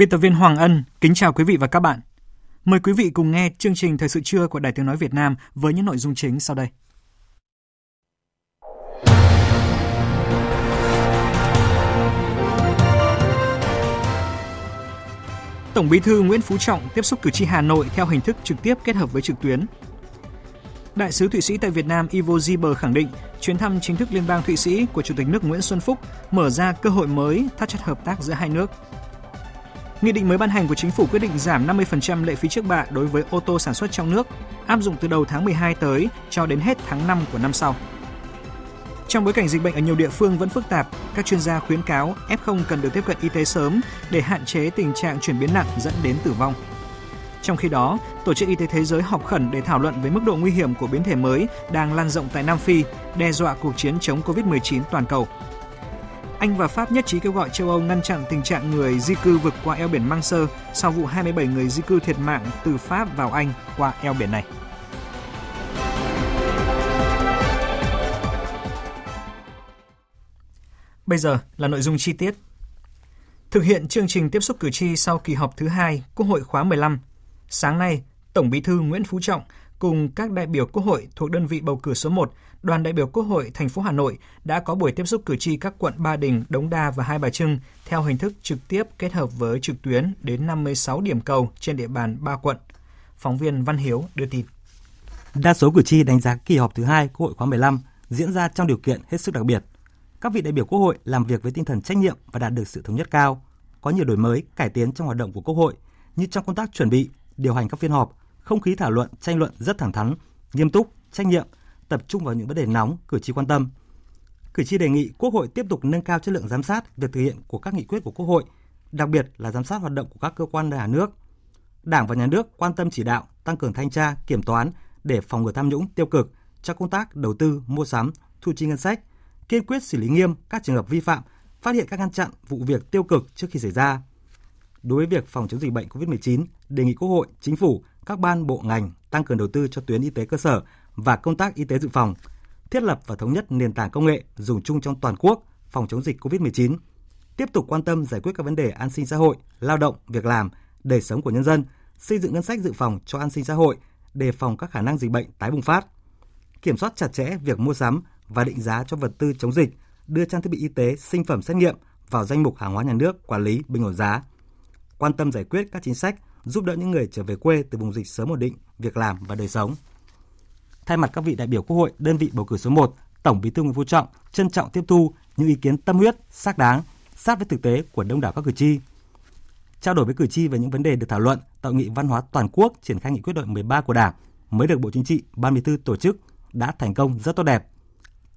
Biên tập viên Hoàng Ân, kính chào quý vị và các bạn. Mời quý vị cùng nghe chương trình Thời sự trưa của Đài Tiếng Nói Việt Nam với những nội dung chính sau đây. Tổng Bí thư Nguyễn Phú Trọng tiếp xúc cử tri Hà Nội theo hình thức trực tiếp kết hợp với trực tuyến. Đại sứ Thụy Sĩ tại Việt Nam Ivo Zieber khẳng định chuyến thăm chính thức Liên bang Thụy Sĩ của Chủ tịch nước Nguyễn Xuân Phúc mở ra cơ hội mới thắt chặt hợp tác giữa hai nước. Nghị định mới ban hành của chính phủ quyết định giảm 50% lệ phí trước bạ đối với ô tô sản xuất trong nước, áp dụng từ đầu tháng 12 tới cho đến hết tháng 5 của năm sau. Trong bối cảnh dịch bệnh ở nhiều địa phương vẫn phức tạp, các chuyên gia khuyến cáo F0 cần được tiếp cận y tế sớm để hạn chế tình trạng chuyển biến nặng dẫn đến tử vong. Trong khi đó, Tổ chức Y tế Thế giới họp khẩn để thảo luận về mức độ nguy hiểm của biến thể mới đang lan rộng tại Nam Phi, đe dọa cuộc chiến chống COVID-19 toàn cầu. Anh và Pháp nhất trí kêu gọi châu Âu ngăn chặn tình trạng người di cư vượt qua eo biển Mang Sơ sau vụ 27 người di cư thiệt mạng từ Pháp vào Anh qua eo biển này. Bây giờ là nội dung chi tiết. Thực hiện chương trình tiếp xúc cử tri sau kỳ họp thứ hai Quốc hội khóa 15, sáng nay, Tổng Bí thư Nguyễn Phú Trọng cùng các đại biểu Quốc hội thuộc đơn vị bầu cử số 1, đoàn đại biểu Quốc hội thành phố Hà Nội đã có buổi tiếp xúc cử tri các quận Ba Đình, Đống Đa và Hai Bà Trưng theo hình thức trực tiếp kết hợp với trực tuyến đến 56 điểm cầu trên địa bàn ba quận. Phóng viên Văn Hiếu đưa tin. Đa số cử tri đánh giá kỳ họp thứ hai Quốc hội khóa 15 diễn ra trong điều kiện hết sức đặc biệt. Các vị đại biểu Quốc hội làm việc với tinh thần trách nhiệm và đạt được sự thống nhất cao, có nhiều đổi mới, cải tiến trong hoạt động của Quốc hội như trong công tác chuẩn bị, điều hành các phiên họp, không khí thảo luận, tranh luận rất thẳng thắn, nghiêm túc, trách nhiệm, tập trung vào những vấn đề nóng cử tri quan tâm. Cử tri đề nghị Quốc hội tiếp tục nâng cao chất lượng giám sát việc thực hiện của các nghị quyết của Quốc hội, đặc biệt là giám sát hoạt động của các cơ quan nhà nước. Đảng và nhà nước quan tâm chỉ đạo, tăng cường thanh tra, kiểm toán để phòng ngừa tham nhũng tiêu cực cho công tác đầu tư, mua sắm, thu chi ngân sách, kiên quyết xử lý nghiêm các trường hợp vi phạm, phát hiện các ngăn chặn vụ việc tiêu cực trước khi xảy ra. Đối với việc phòng chống dịch bệnh COVID-19, đề nghị Quốc hội, Chính phủ, các ban bộ ngành tăng cường đầu tư cho tuyến y tế cơ sở và công tác y tế dự phòng, thiết lập và thống nhất nền tảng công nghệ dùng chung trong toàn quốc phòng chống dịch COVID-19, tiếp tục quan tâm giải quyết các vấn đề an sinh xã hội, lao động, việc làm, đời sống của nhân dân, xây dựng ngân sách dự phòng cho an sinh xã hội, đề phòng các khả năng dịch bệnh tái bùng phát, kiểm soát chặt chẽ việc mua sắm và định giá cho vật tư chống dịch, đưa trang thiết bị y tế, sinh phẩm xét nghiệm vào danh mục hàng hóa nhà nước quản lý bình ổn giá, quan tâm giải quyết các chính sách giúp đỡ những người trở về quê từ vùng dịch sớm ổn định việc làm và đời sống. Thay mặt các vị đại biểu Quốc hội, đơn vị bầu cử số 1, Tổng Bí thư Nguyễn Phú Trọng trân trọng tiếp thu những ý kiến tâm huyết, xác đáng, sát với thực tế của đông đảo các cử tri. Trao đổi với cử tri về những vấn đề được thảo luận tại nghị văn hóa toàn quốc triển khai nghị quyết đội 13 của Đảng mới được Bộ Chính trị, Ban Bí thư tổ chức đã thành công rất tốt đẹp.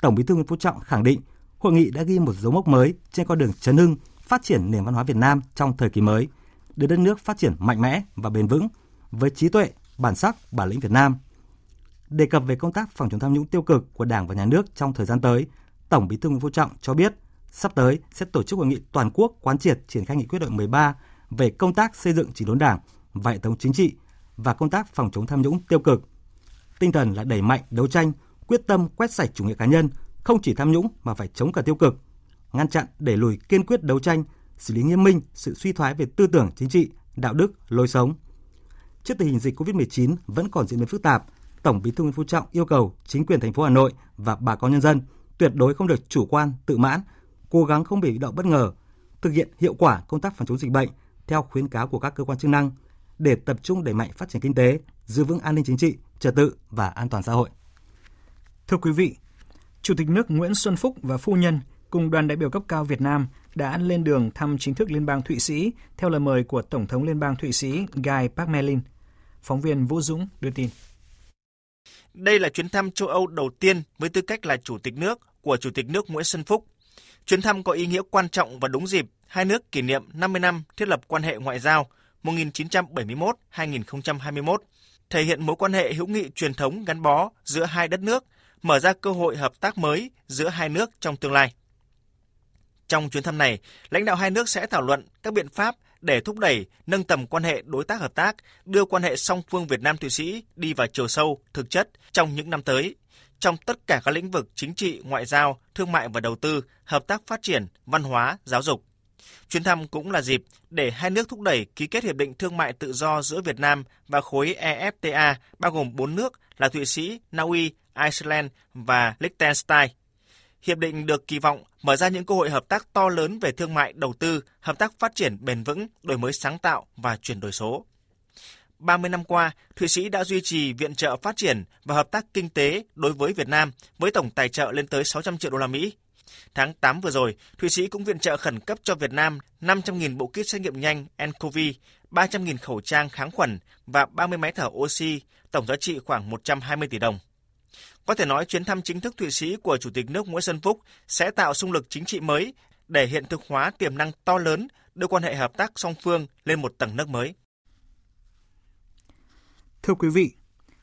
Tổng Bí thư Nguyễn Phú Trọng khẳng định hội nghị đã ghi một dấu mốc mới trên con đường chấn hưng phát triển nền văn hóa Việt Nam trong thời kỳ mới – đưa đất nước phát triển mạnh mẽ và bền vững với trí tuệ, bản sắc, bản lĩnh Việt Nam. Đề cập về công tác phòng chống tham nhũng tiêu cực của Đảng và Nhà nước trong thời gian tới, Tổng Bí thư Nguyễn Phú Trọng cho biết sắp tới sẽ tổ chức hội nghị toàn quốc quán triệt triển khai nghị quyết đội 13 về công tác xây dựng chỉnh đốn Đảng và hệ thống chính trị và công tác phòng chống tham nhũng tiêu cực. Tinh thần là đẩy mạnh đấu tranh, quyết tâm quét sạch chủ nghĩa cá nhân, không chỉ tham nhũng mà phải chống cả tiêu cực, ngăn chặn đẩy lùi kiên quyết đấu tranh xử lý nghiêm minh sự suy thoái về tư tưởng chính trị, đạo đức, lối sống. Trước tình hình dịch COVID-19 vẫn còn diễn biến phức tạp, Tổng Bí thư Nguyễn Phú Trọng yêu cầu chính quyền thành phố Hà Nội và bà con nhân dân tuyệt đối không được chủ quan, tự mãn, cố gắng không bị động bất ngờ, thực hiện hiệu quả công tác phòng chống dịch bệnh theo khuyến cáo của các cơ quan chức năng để tập trung đẩy mạnh phát triển kinh tế, giữ vững an ninh chính trị, trật tự và an toàn xã hội. Thưa quý vị, Chủ tịch nước Nguyễn Xuân Phúc và phu nhân cùng đoàn đại biểu cấp cao Việt Nam đã lên đường thăm chính thức Liên bang Thụy Sĩ theo lời mời của Tổng thống Liên bang Thụy Sĩ Guy Parmelin. Phóng viên Vũ Dũng đưa tin. Đây là chuyến thăm châu Âu đầu tiên với tư cách là Chủ tịch nước của Chủ tịch nước Nguyễn Xuân Phúc. Chuyến thăm có ý nghĩa quan trọng và đúng dịp hai nước kỷ niệm 50 năm thiết lập quan hệ ngoại giao 1971-2021, thể hiện mối quan hệ hữu nghị truyền thống gắn bó giữa hai đất nước, mở ra cơ hội hợp tác mới giữa hai nước trong tương lai. Trong chuyến thăm này, lãnh đạo hai nước sẽ thảo luận các biện pháp để thúc đẩy, nâng tầm quan hệ đối tác hợp tác, đưa quan hệ song phương Việt Nam Thụy Sĩ đi vào chiều sâu, thực chất trong những năm tới, trong tất cả các lĩnh vực chính trị, ngoại giao, thương mại và đầu tư, hợp tác phát triển, văn hóa, giáo dục. Chuyến thăm cũng là dịp để hai nước thúc đẩy ký kết hiệp định thương mại tự do giữa Việt Nam và khối EFTA bao gồm bốn nước là Thụy Sĩ, Na Uy, Iceland và Liechtenstein. Hiệp định được kỳ vọng mở ra những cơ hội hợp tác to lớn về thương mại, đầu tư, hợp tác phát triển bền vững, đổi mới sáng tạo và chuyển đổi số. 30 năm qua, Thụy Sĩ đã duy trì viện trợ phát triển và hợp tác kinh tế đối với Việt Nam với tổng tài trợ lên tới 600 triệu đô la Mỹ. Tháng 8 vừa rồi, Thụy Sĩ cũng viện trợ khẩn cấp cho Việt Nam 500.000 bộ kit xét nghiệm nhanh nCoV, 300.000 khẩu trang kháng khuẩn và 30 máy thở oxy, tổng giá trị khoảng 120 tỷ đồng. Có thể nói chuyến thăm chính thức Thụy Sĩ của Chủ tịch nước Nguyễn Xuân Phúc sẽ tạo xung lực chính trị mới để hiện thực hóa tiềm năng to lớn đưa quan hệ hợp tác song phương lên một tầng nước mới. Thưa quý vị,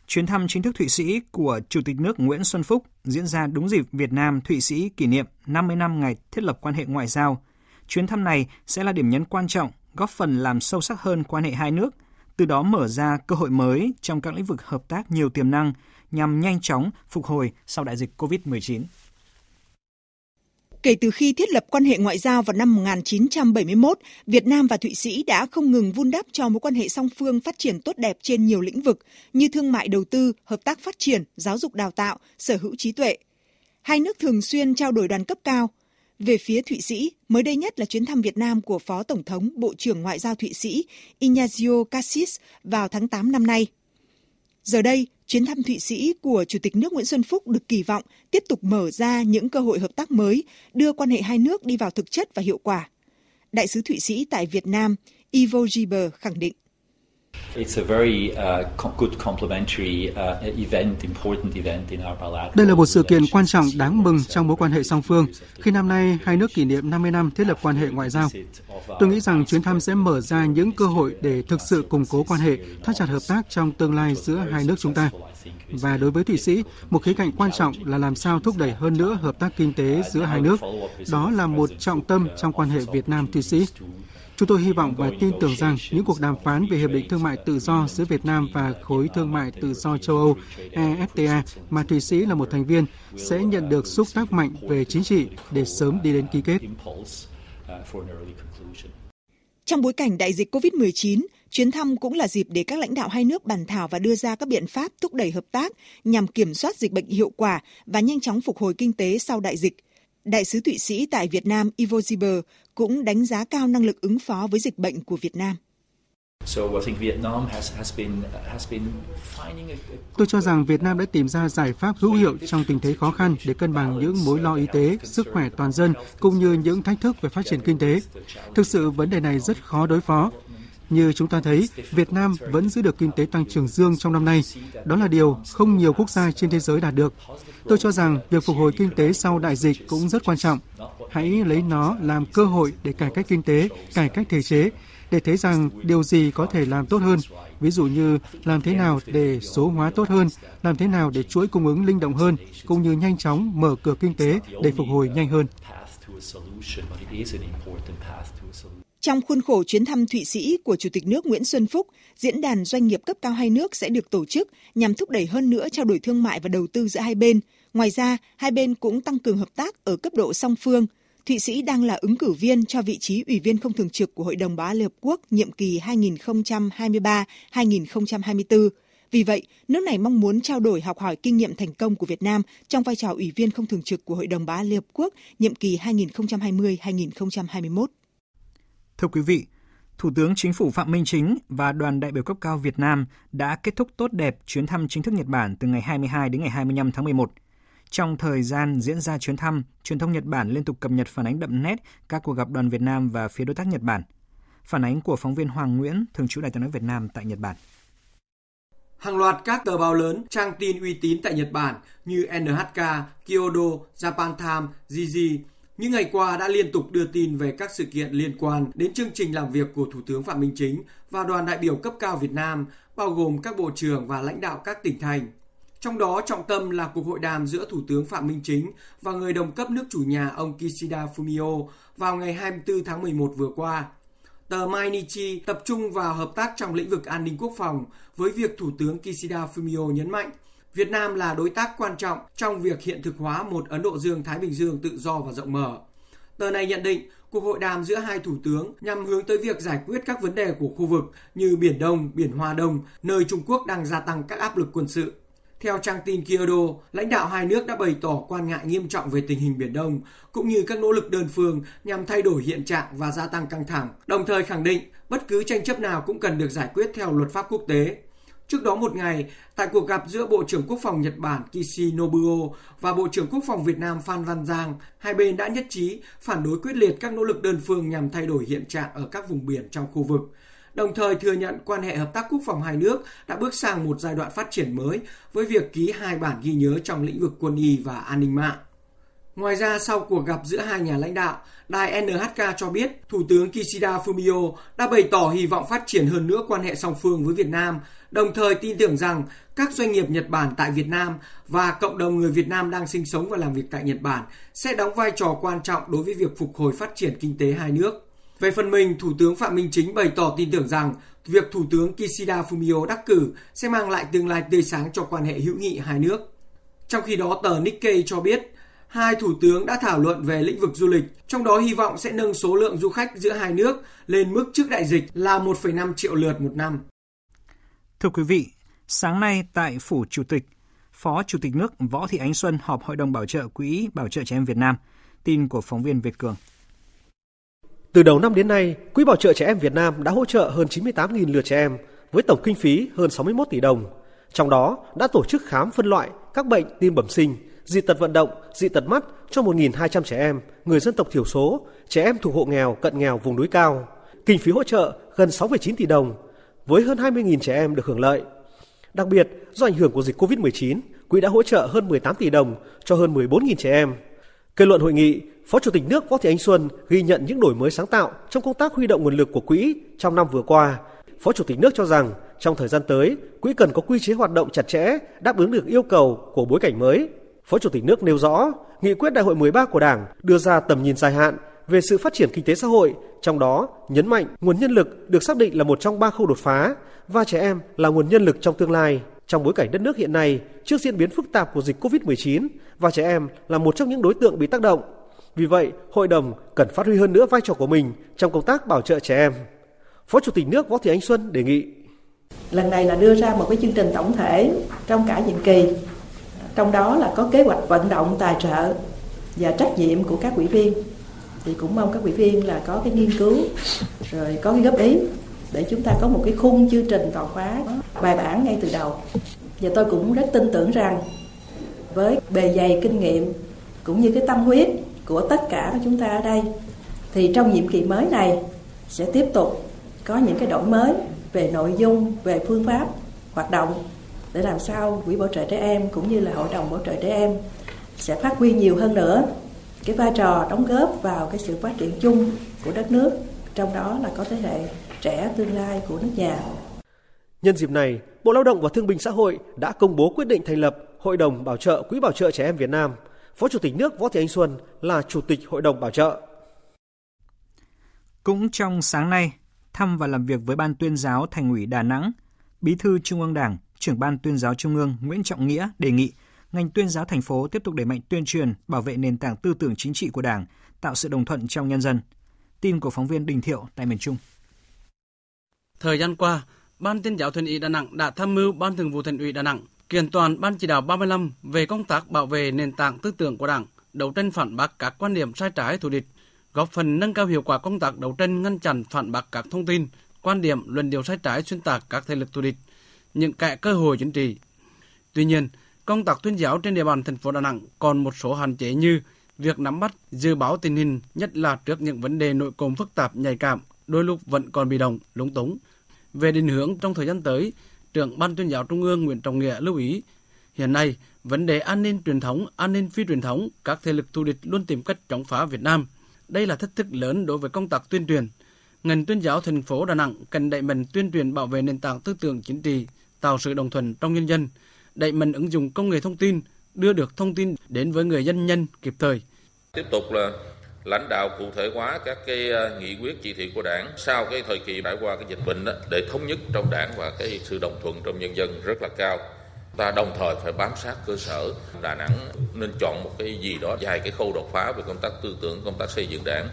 chuyến thăm chính thức Thụy Sĩ của Chủ tịch nước Nguyễn Xuân Phúc diễn ra đúng dịp Việt Nam Thụy Sĩ kỷ niệm 50 năm ngày thiết lập quan hệ ngoại giao. Chuyến thăm này sẽ là điểm nhấn quan trọng, góp phần làm sâu sắc hơn quan hệ hai nước, từ đó mở ra cơ hội mới trong các lĩnh vực hợp tác nhiều tiềm năng nhằm nhanh chóng phục hồi sau đại dịch COVID-19. Kể từ khi thiết lập quan hệ ngoại giao vào năm 1971, Việt Nam và Thụy Sĩ đã không ngừng vun đắp cho mối quan hệ song phương phát triển tốt đẹp trên nhiều lĩnh vực như thương mại đầu tư, hợp tác phát triển, giáo dục đào tạo, sở hữu trí tuệ. Hai nước thường xuyên trao đổi đoàn cấp cao. Về phía Thụy Sĩ, mới đây nhất là chuyến thăm Việt Nam của Phó Tổng thống Bộ trưởng Ngoại giao Thụy Sĩ Ignazio Cassis vào tháng 8 năm nay. Giờ đây, chuyến thăm Thụy Sĩ của Chủ tịch nước Nguyễn Xuân Phúc được kỳ vọng tiếp tục mở ra những cơ hội hợp tác mới, đưa quan hệ hai nước đi vào thực chất và hiệu quả. Đại sứ Thụy Sĩ tại Việt Nam Ivo Giber khẳng định. Đây là một sự kiện quan trọng đáng mừng trong mối quan hệ song phương khi năm nay hai nước kỷ niệm 50 năm thiết lập quan hệ ngoại giao. Tôi nghĩ rằng chuyến thăm sẽ mở ra những cơ hội để thực sự củng cố quan hệ, thắt chặt hợp tác trong tương lai giữa hai nước chúng ta. Và đối với Thụy Sĩ, một khía cạnh quan trọng là làm sao thúc đẩy hơn nữa hợp tác kinh tế giữa hai nước. Đó là một trọng tâm trong quan hệ Việt Nam-Thụy Sĩ. Chúng tôi hy vọng và tin tưởng rằng những cuộc đàm phán về Hiệp định Thương mại Tự do giữa Việt Nam và Khối Thương mại Tự do châu Âu EFTA mà Thụy Sĩ là một thành viên sẽ nhận được xúc tác mạnh về chính trị để sớm đi đến ký kết. Trong bối cảnh đại dịch COVID-19, chuyến thăm cũng là dịp để các lãnh đạo hai nước bàn thảo và đưa ra các biện pháp thúc đẩy hợp tác nhằm kiểm soát dịch bệnh hiệu quả và nhanh chóng phục hồi kinh tế sau đại dịch. Đại sứ Thụy Sĩ tại Việt Nam Ivo Ziber cũng đánh giá cao năng lực ứng phó với dịch bệnh của Việt Nam. Tôi cho rằng Việt Nam đã tìm ra giải pháp hữu hiệu trong tình thế khó khăn để cân bằng những mối lo y tế, sức khỏe toàn dân cũng như những thách thức về phát triển kinh tế. Thực sự vấn đề này rất khó đối phó. Như chúng ta thấy, Việt Nam vẫn giữ được kinh tế tăng trưởng dương trong năm nay. Đó là điều không nhiều quốc gia trên thế giới đạt được. Tôi cho rằng việc phục hồi kinh tế sau đại dịch cũng rất quan trọng. Hãy lấy nó làm cơ hội để cải cách kinh tế, cải cách thể chế, để thấy rằng điều gì có thể làm tốt hơn. Ví dụ như làm thế nào để số hóa tốt hơn, làm thế nào để chuỗi cung ứng linh động hơn, cũng như nhanh chóng mở cửa kinh tế để phục hồi nhanh hơn. Trong khuôn khổ chuyến thăm Thụy Sĩ của Chủ tịch nước Nguyễn Xuân Phúc, diễn đàn doanh nghiệp cấp cao hai nước sẽ được tổ chức nhằm thúc đẩy hơn nữa trao đổi thương mại và đầu tư giữa hai bên. Ngoài ra, hai bên cũng tăng cường hợp tác ở cấp độ song phương. Thụy Sĩ đang là ứng cử viên cho vị trí ủy viên không thường trực của Hội đồng Bảo Liên Hợp Quốc nhiệm kỳ 2023-2024. Vì vậy, nước này mong muốn trao đổi học hỏi kinh nghiệm thành công của Việt Nam trong vai trò ủy viên không thường trực của Hội đồng Bảo Liên Hợp Quốc nhiệm kỳ 2020-2021. Thưa quý vị, Thủ tướng Chính phủ Phạm Minh Chính và đoàn đại biểu cấp cao Việt Nam đã kết thúc tốt đẹp chuyến thăm chính thức Nhật Bản từ ngày 22 đến ngày 25 tháng 11. Trong thời gian diễn ra chuyến thăm, truyền thông Nhật Bản liên tục cập nhật phản ánh đậm nét các cuộc gặp đoàn Việt Nam và phía đối tác Nhật Bản. Phản ánh của phóng viên Hoàng Nguyễn, thường trú Đại tiếng nói Việt Nam tại Nhật Bản. Hàng loạt các tờ báo lớn, trang tin uy tín tại Nhật Bản như NHK, Kyodo, Japan Times, Jiji những ngày qua đã liên tục đưa tin về các sự kiện liên quan đến chương trình làm việc của Thủ tướng Phạm Minh Chính và đoàn đại biểu cấp cao Việt Nam, bao gồm các bộ trưởng và lãnh đạo các tỉnh thành. Trong đó trọng tâm là cuộc hội đàm giữa Thủ tướng Phạm Minh Chính và người đồng cấp nước chủ nhà ông Kishida Fumio vào ngày 24 tháng 11 vừa qua. Tờ Mainichi tập trung vào hợp tác trong lĩnh vực an ninh quốc phòng với việc Thủ tướng Kishida Fumio nhấn mạnh Việt Nam là đối tác quan trọng trong việc hiện thực hóa một Ấn Độ Dương-Thái Bình Dương tự do và rộng mở. Tờ này nhận định cuộc hội đàm giữa hai thủ tướng nhằm hướng tới việc giải quyết các vấn đề của khu vực như Biển Đông, Biển Hoa Đông, nơi Trung Quốc đang gia tăng các áp lực quân sự. Theo trang tin Kyodo, lãnh đạo hai nước đã bày tỏ quan ngại nghiêm trọng về tình hình Biển Đông, cũng như các nỗ lực đơn phương nhằm thay đổi hiện trạng và gia tăng căng thẳng, đồng thời khẳng định bất cứ tranh chấp nào cũng cần được giải quyết theo luật pháp quốc tế. Trước đó một ngày, tại cuộc gặp giữa Bộ trưởng Quốc phòng Nhật Bản Kishi Nobuo và Bộ trưởng Quốc phòng Việt Nam Phan Văn Giang, hai bên đã nhất trí phản đối quyết liệt các nỗ lực đơn phương nhằm thay đổi hiện trạng ở các vùng biển trong khu vực đồng thời thừa nhận quan hệ hợp tác quốc phòng hai nước đã bước sang một giai đoạn phát triển mới với việc ký hai bản ghi nhớ trong lĩnh vực quân y và an ninh mạng. Ngoài ra, sau cuộc gặp giữa hai nhà lãnh đạo, đài NHK cho biết Thủ tướng Kishida Fumio đã bày tỏ hy vọng phát triển hơn nữa quan hệ song phương với Việt Nam, đồng thời tin tưởng rằng các doanh nghiệp Nhật Bản tại Việt Nam và cộng đồng người Việt Nam đang sinh sống và làm việc tại Nhật Bản sẽ đóng vai trò quan trọng đối với việc phục hồi phát triển kinh tế hai nước. Về phần mình, Thủ tướng Phạm Minh Chính bày tỏ tin tưởng rằng việc Thủ tướng Kishida Fumio đắc cử sẽ mang lại tương lai tươi sáng cho quan hệ hữu nghị hai nước. Trong khi đó, tờ Nikkei cho biết hai thủ tướng đã thảo luận về lĩnh vực du lịch, trong đó hy vọng sẽ nâng số lượng du khách giữa hai nước lên mức trước đại dịch là 1,5 triệu lượt một năm. Thưa quý vị, sáng nay tại Phủ Chủ tịch, Phó Chủ tịch nước Võ Thị Ánh Xuân họp Hội đồng Bảo trợ Quỹ Bảo trợ Trẻ Em Việt Nam. Tin của phóng viên Việt Cường. Từ đầu năm đến nay, Quỹ Bảo trợ Trẻ Em Việt Nam đã hỗ trợ hơn 98.000 lượt trẻ em với tổng kinh phí hơn 61 tỷ đồng. Trong đó đã tổ chức khám phân loại các bệnh tim bẩm sinh, dị tật vận động, dị tật mắt cho 1.200 trẻ em, người dân tộc thiểu số, trẻ em thuộc hộ nghèo, cận nghèo vùng núi cao. Kinh phí hỗ trợ gần 6,9 tỷ đồng, với hơn 20.000 trẻ em được hưởng lợi. Đặc biệt, do ảnh hưởng của dịch COVID-19, Quỹ đã hỗ trợ hơn 18 tỷ đồng cho hơn 14.000 trẻ em. Kết luận hội nghị, Phó Chủ tịch nước Võ Thị Ánh Xuân ghi nhận những đổi mới sáng tạo trong công tác huy động nguồn lực của quỹ trong năm vừa qua. Phó Chủ tịch nước cho rằng trong thời gian tới, quỹ cần có quy chế hoạt động chặt chẽ, đáp ứng được yêu cầu của bối cảnh mới. Phó Chủ tịch nước nêu rõ, nghị quyết đại hội 13 của Đảng đưa ra tầm nhìn dài hạn về sự phát triển kinh tế xã hội, trong đó nhấn mạnh nguồn nhân lực được xác định là một trong ba khâu đột phá và trẻ em là nguồn nhân lực trong tương lai. Trong bối cảnh đất nước hiện nay, trước diễn biến phức tạp của dịch COVID-19 và trẻ em là một trong những đối tượng bị tác động, vì vậy, hội đồng cần phát huy hơn nữa vai trò của mình trong công tác bảo trợ trẻ em. Phó Chủ tịch nước Võ Thị Ánh Xuân đề nghị. Lần này là đưa ra một cái chương trình tổng thể trong cả nhiệm kỳ. Trong đó là có kế hoạch vận động tài trợ và trách nhiệm của các ủy viên. Thì cũng mong các ủy viên là có cái nghiên cứu rồi có cái góp ý để chúng ta có một cái khung chương trình toàn khóa bài bản ngay từ đầu. Và tôi cũng rất tin tưởng rằng với bề dày kinh nghiệm cũng như cái tâm huyết của tất cả chúng ta ở đây thì trong nhiệm kỳ mới này sẽ tiếp tục có những cái đổi mới về nội dung, về phương pháp hoạt động để làm sao quỹ bảo trợ trẻ em cũng như là hội đồng bảo trợ trẻ em sẽ phát huy nhiều hơn nữa cái vai trò đóng góp vào cái sự phát triển chung của đất nước trong đó là có thế hệ trẻ tương lai của nước nhà. Nhân dịp này, Bộ Lao động và Thương binh Xã hội đã công bố quyết định thành lập Hội đồng Bảo trợ Quỹ Bảo trợ Trẻ Em Việt Nam – Phó Chủ tịch nước Võ Thị Ánh Xuân là Chủ tịch Hội đồng Bảo trợ. Cũng trong sáng nay, thăm và làm việc với Ban tuyên giáo Thành ủy Đà Nẵng, Bí thư Trung ương Đảng, trưởng Ban tuyên giáo Trung ương Nguyễn Trọng Nghĩa đề nghị ngành tuyên giáo thành phố tiếp tục đẩy mạnh tuyên truyền, bảo vệ nền tảng tư tưởng chính trị của Đảng, tạo sự đồng thuận trong nhân dân. Tin của phóng viên Đình Thiệu tại miền Trung. Thời gian qua, Ban tuyên giáo Thành ủy Đà Nẵng đã tham mưu Ban thường vụ Thành ủy Đà Nẵng kiện toàn Ban chỉ đạo 35 về công tác bảo vệ nền tảng tư tưởng của Đảng, đấu tranh phản bác các quan điểm sai trái thù địch, góp phần nâng cao hiệu quả công tác đấu tranh ngăn chặn phản bác các thông tin, quan điểm, luận điệu sai trái xuyên tạc các thế lực thù địch, những kẻ cơ hội chính trị. Tuy nhiên, công tác tuyên giáo trên địa bàn thành phố Đà Nẵng còn một số hạn chế như việc nắm bắt, dự báo tình hình, nhất là trước những vấn đề nội cộm phức tạp nhạy cảm, đôi lúc vẫn còn bị động, lúng túng. Về định hướng trong thời gian tới, trưởng Ban tuyên giáo Trung ương Nguyễn Trọng Nghĩa lưu ý, hiện nay vấn đề an ninh truyền thống, an ninh phi truyền thống, các thế lực thù địch luôn tìm cách chống phá Việt Nam. Đây là thách thức lớn đối với công tác tuyên truyền. Ngành tuyên giáo thành phố Đà Nẵng cần đẩy mạnh tuyên truyền bảo vệ nền tảng tư tưởng chính trị, tạo sự đồng thuận trong nhân dân, đẩy mạnh ứng dụng công nghệ thông tin, đưa được thông tin đến với người dân nhân kịp thời. Tiếp tục là lãnh đạo cụ thể hóa các cái ờ, nghị quyết chỉ thị của đảng sau cái thời kỳ trải qua cái dịch bệnh đó, để thống nhất trong đảng và cái sự đồng thuận trong nhân dân rất là cao. Ta đồng thời phải bám sát cơ sở Đà Nẵng nên chọn một cái gì đó dài cái khâu đột phá về công tác tư tưởng công tác xây dựng đảng.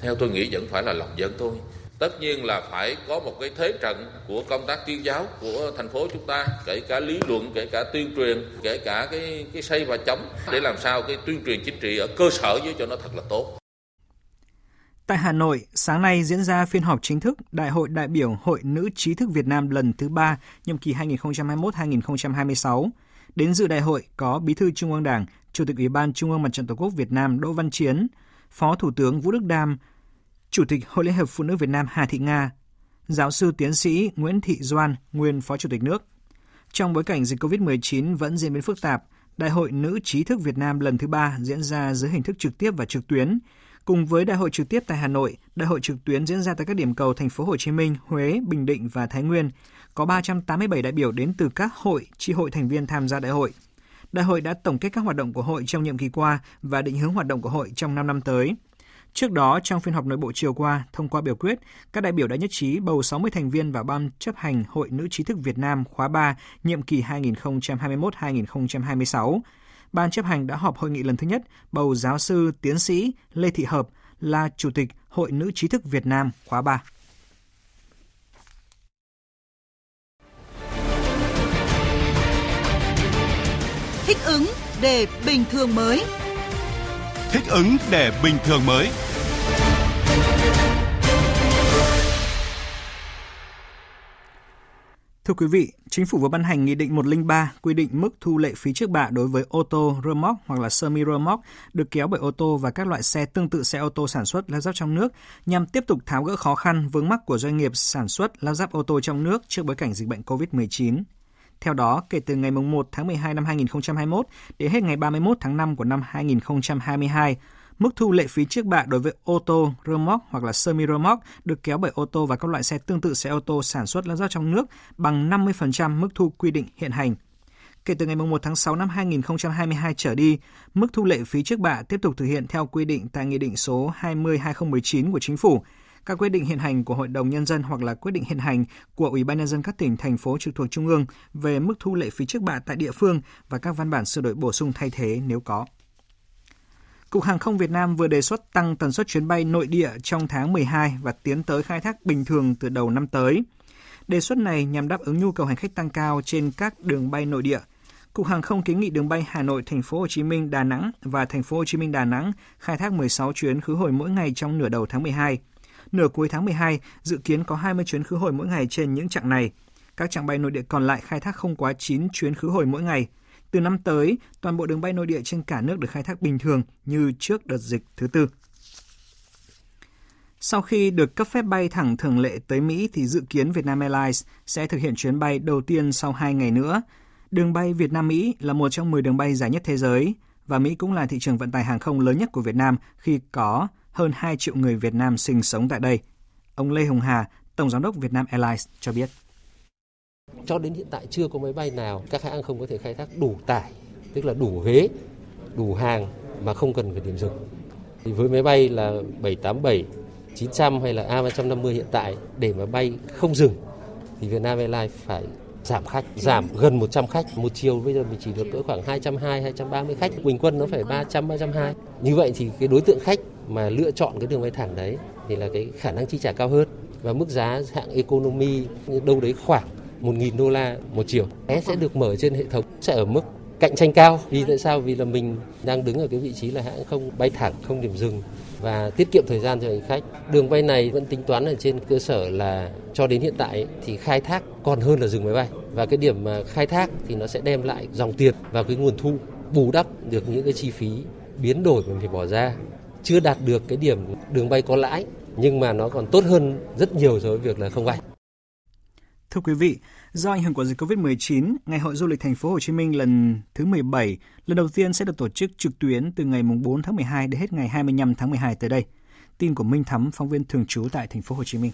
Theo tôi nghĩ vẫn phải là lòng dân thôi tất nhiên là phải có một cái thế trận của công tác tuyên giáo của thành phố chúng ta kể cả lý luận kể cả tuyên truyền kể cả cái cái xây và chống để làm sao cái tuyên truyền chính trị ở cơ sở với cho nó thật là tốt Tại Hà Nội, sáng nay diễn ra phiên họp chính thức Đại hội đại biểu Hội Nữ trí thức Việt Nam lần thứ 3, nhiệm kỳ 2021-2026. Đến dự đại hội có Bí thư Trung ương Đảng, Chủ tịch Ủy ban Trung ương Mặt trận Tổ quốc Việt Nam Đỗ Văn Chiến, Phó Thủ tướng Vũ Đức Đam, Chủ tịch Hội Liên hiệp Phụ nữ Việt Nam Hà Thị Nga, Giáo sư tiến sĩ Nguyễn Thị Doan, nguyên Phó Chủ tịch nước. Trong bối cảnh dịch COVID-19 vẫn diễn biến phức tạp, Đại hội Nữ trí thức Việt Nam lần thứ ba diễn ra dưới hình thức trực tiếp và trực tuyến. Cùng với đại hội trực tiếp tại Hà Nội, đại hội trực tuyến diễn ra tại các điểm cầu thành phố Hồ Chí Minh, Huế, Bình Định và Thái Nguyên. Có 387 đại biểu đến từ các hội, chi hội thành viên tham gia đại hội. Đại hội đã tổng kết các hoạt động của hội trong nhiệm kỳ qua và định hướng hoạt động của hội trong 5 năm tới. Trước đó, trong phiên họp nội bộ chiều qua, thông qua biểu quyết, các đại biểu đã nhất trí bầu 60 thành viên vào ban chấp hành Hội Nữ trí thức Việt Nam khóa 3, nhiệm kỳ 2021-2026. Ban chấp hành đã họp hội nghị lần thứ nhất bầu giáo sư tiến sĩ Lê Thị Hợp là Chủ tịch Hội Nữ trí thức Việt Nam khóa 3. Thích ứng để bình thường mới. Thích ứng để bình thường mới. Thưa quý vị, Chính phủ vừa ban hành Nghị định 103 quy định mức thu lệ phí trước bạ đối với ô tô, rơ móc hoặc là semi rơ móc được kéo bởi ô tô và các loại xe tương tự xe ô tô sản xuất lắp ráp trong nước nhằm tiếp tục tháo gỡ khó khăn vướng mắc của doanh nghiệp sản xuất lắp ráp ô tô trong nước trước bối cảnh dịch bệnh COVID-19. Theo đó, kể từ ngày 1 tháng 12 năm 2021 đến hết ngày 31 tháng 5 của năm 2022, Mức thu lệ phí trước bạ đối với ô tô, rơ móc hoặc là semi rơ móc được kéo bởi ô tô và các loại xe tương tự xe ô tô sản xuất lắp ráp trong nước bằng 50% mức thu quy định hiện hành. Kể từ ngày 1 tháng 6 năm 2022 trở đi, mức thu lệ phí trước bạ tiếp tục thực hiện theo quy định tại Nghị định số 20-2019 của Chính phủ, các quyết định hiện hành của Hội đồng Nhân dân hoặc là quyết định hiện hành của Ủy ban Nhân dân các tỉnh, thành phố trực thuộc Trung ương về mức thu lệ phí trước bạ tại địa phương và các văn bản sửa đổi bổ sung thay thế nếu có. Cục Hàng không Việt Nam vừa đề xuất tăng tần suất chuyến bay nội địa trong tháng 12 và tiến tới khai thác bình thường từ đầu năm tới. Đề xuất này nhằm đáp ứng nhu cầu hành khách tăng cao trên các đường bay nội địa. Cục Hàng không kiến nghị đường bay Hà Nội, Thành phố Hồ Chí Minh, Đà Nẵng và Thành phố Hồ Chí Minh, Đà Nẵng khai thác 16 chuyến khứ hồi mỗi ngày trong nửa đầu tháng 12. Nửa cuối tháng 12 dự kiến có 20 chuyến khứ hồi mỗi ngày trên những chặng này. Các chặng bay nội địa còn lại khai thác không quá 9 chuyến khứ hồi mỗi ngày. Từ năm tới, toàn bộ đường bay nội địa trên cả nước được khai thác bình thường như trước đợt dịch thứ tư. Sau khi được cấp phép bay thẳng thường lệ tới Mỹ thì dự kiến Vietnam Airlines sẽ thực hiện chuyến bay đầu tiên sau 2 ngày nữa. Đường bay Việt Nam-Mỹ là một trong 10 đường bay dài nhất thế giới và Mỹ cũng là thị trường vận tải hàng không lớn nhất của Việt Nam khi có hơn 2 triệu người Việt Nam sinh sống tại đây. Ông Lê Hồng Hà, Tổng Giám đốc Vietnam Airlines cho biết. Cho đến hiện tại chưa có máy bay nào các hãng không có thể khai thác đủ tải, tức là đủ ghế, đủ hàng mà không cần phải điểm dừng. Thì với máy bay là 787, 900 hay là A350 hiện tại để mà bay không dừng thì Vietnam Airlines phải giảm khách, giảm gần 100 khách. Một chiều bây giờ mình chỉ được cỡ khoảng 220, 230 khách, bình quân nó phải 300, 320. Như vậy thì cái đối tượng khách mà lựa chọn cái đường bay thẳng đấy thì là cái khả năng chi trả cao hơn và mức giá hạng economy đâu đấy khoảng 1.000 đô la một chiều. Vé sẽ được mở trên hệ thống sẽ ở mức cạnh tranh cao. Vì tại sao? Vì là mình đang đứng ở cái vị trí là hãng không bay thẳng, không điểm dừng và tiết kiệm thời gian cho hành khách. Đường bay này vẫn tính toán ở trên cơ sở là cho đến hiện tại thì khai thác còn hơn là dừng máy bay. và cái điểm mà khai thác thì nó sẽ đem lại dòng tiền vào cái nguồn thu bù đắp được những cái chi phí biến đổi mình phải bỏ ra chưa đạt được cái điểm đường bay có lãi nhưng mà nó còn tốt hơn rất nhiều so với việc là không bay. Thưa quý vị, do ảnh hưởng của dịch Covid-19, Ngày hội du lịch thành phố Hồ Chí Minh lần thứ 17 lần đầu tiên sẽ được tổ chức trực tuyến từ ngày 4 tháng 12 đến hết ngày 25 tháng 12 tới đây. Tin của Minh Thắm, phóng viên thường trú tại thành phố Hồ Chí Minh.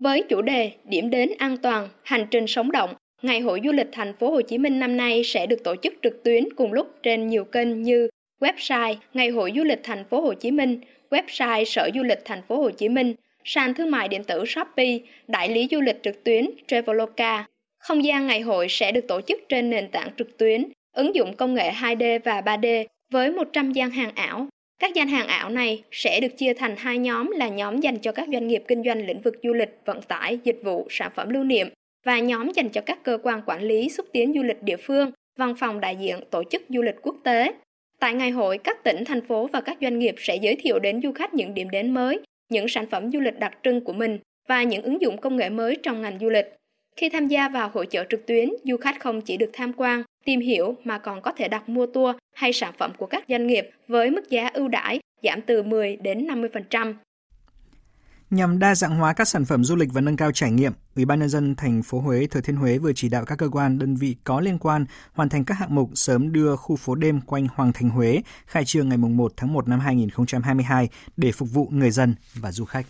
Với chủ đề Điểm đến an toàn, hành trình sống động, Ngày hội du lịch thành phố Hồ Chí Minh năm nay sẽ được tổ chức trực tuyến cùng lúc trên nhiều kênh như website Ngày hội du lịch thành phố Hồ Chí Minh, website Sở Du lịch thành phố Hồ Chí Minh, sàn thương mại điện tử Shopee, đại lý du lịch trực tuyến Traveloka. Không gian ngày hội sẽ được tổ chức trên nền tảng trực tuyến, ứng dụng công nghệ 2D và 3D với 100 gian hàng ảo. Các gian hàng ảo này sẽ được chia thành hai nhóm là nhóm dành cho các doanh nghiệp kinh doanh lĩnh vực du lịch, vận tải, dịch vụ, sản phẩm lưu niệm và nhóm dành cho các cơ quan quản lý xúc tiến du lịch địa phương, văn phòng đại diện tổ chức du lịch quốc tế. Tại ngày hội, các tỉnh, thành phố và các doanh nghiệp sẽ giới thiệu đến du khách những điểm đến mới, những sản phẩm du lịch đặc trưng của mình và những ứng dụng công nghệ mới trong ngành du lịch. Khi tham gia vào hội chợ trực tuyến, du khách không chỉ được tham quan, tìm hiểu mà còn có thể đặt mua tour hay sản phẩm của các doanh nghiệp với mức giá ưu đãi giảm từ 10 đến 50%. Nhằm đa dạng hóa các sản phẩm du lịch và nâng cao trải nghiệm, Ủy ban nhân dân thành phố Huế Thừa Thiên Huế vừa chỉ đạo các cơ quan đơn vị có liên quan hoàn thành các hạng mục sớm đưa khu phố đêm quanh Hoàng Thành Huế khai trương ngày 1 tháng 1 năm 2022 để phục vụ người dân và du khách.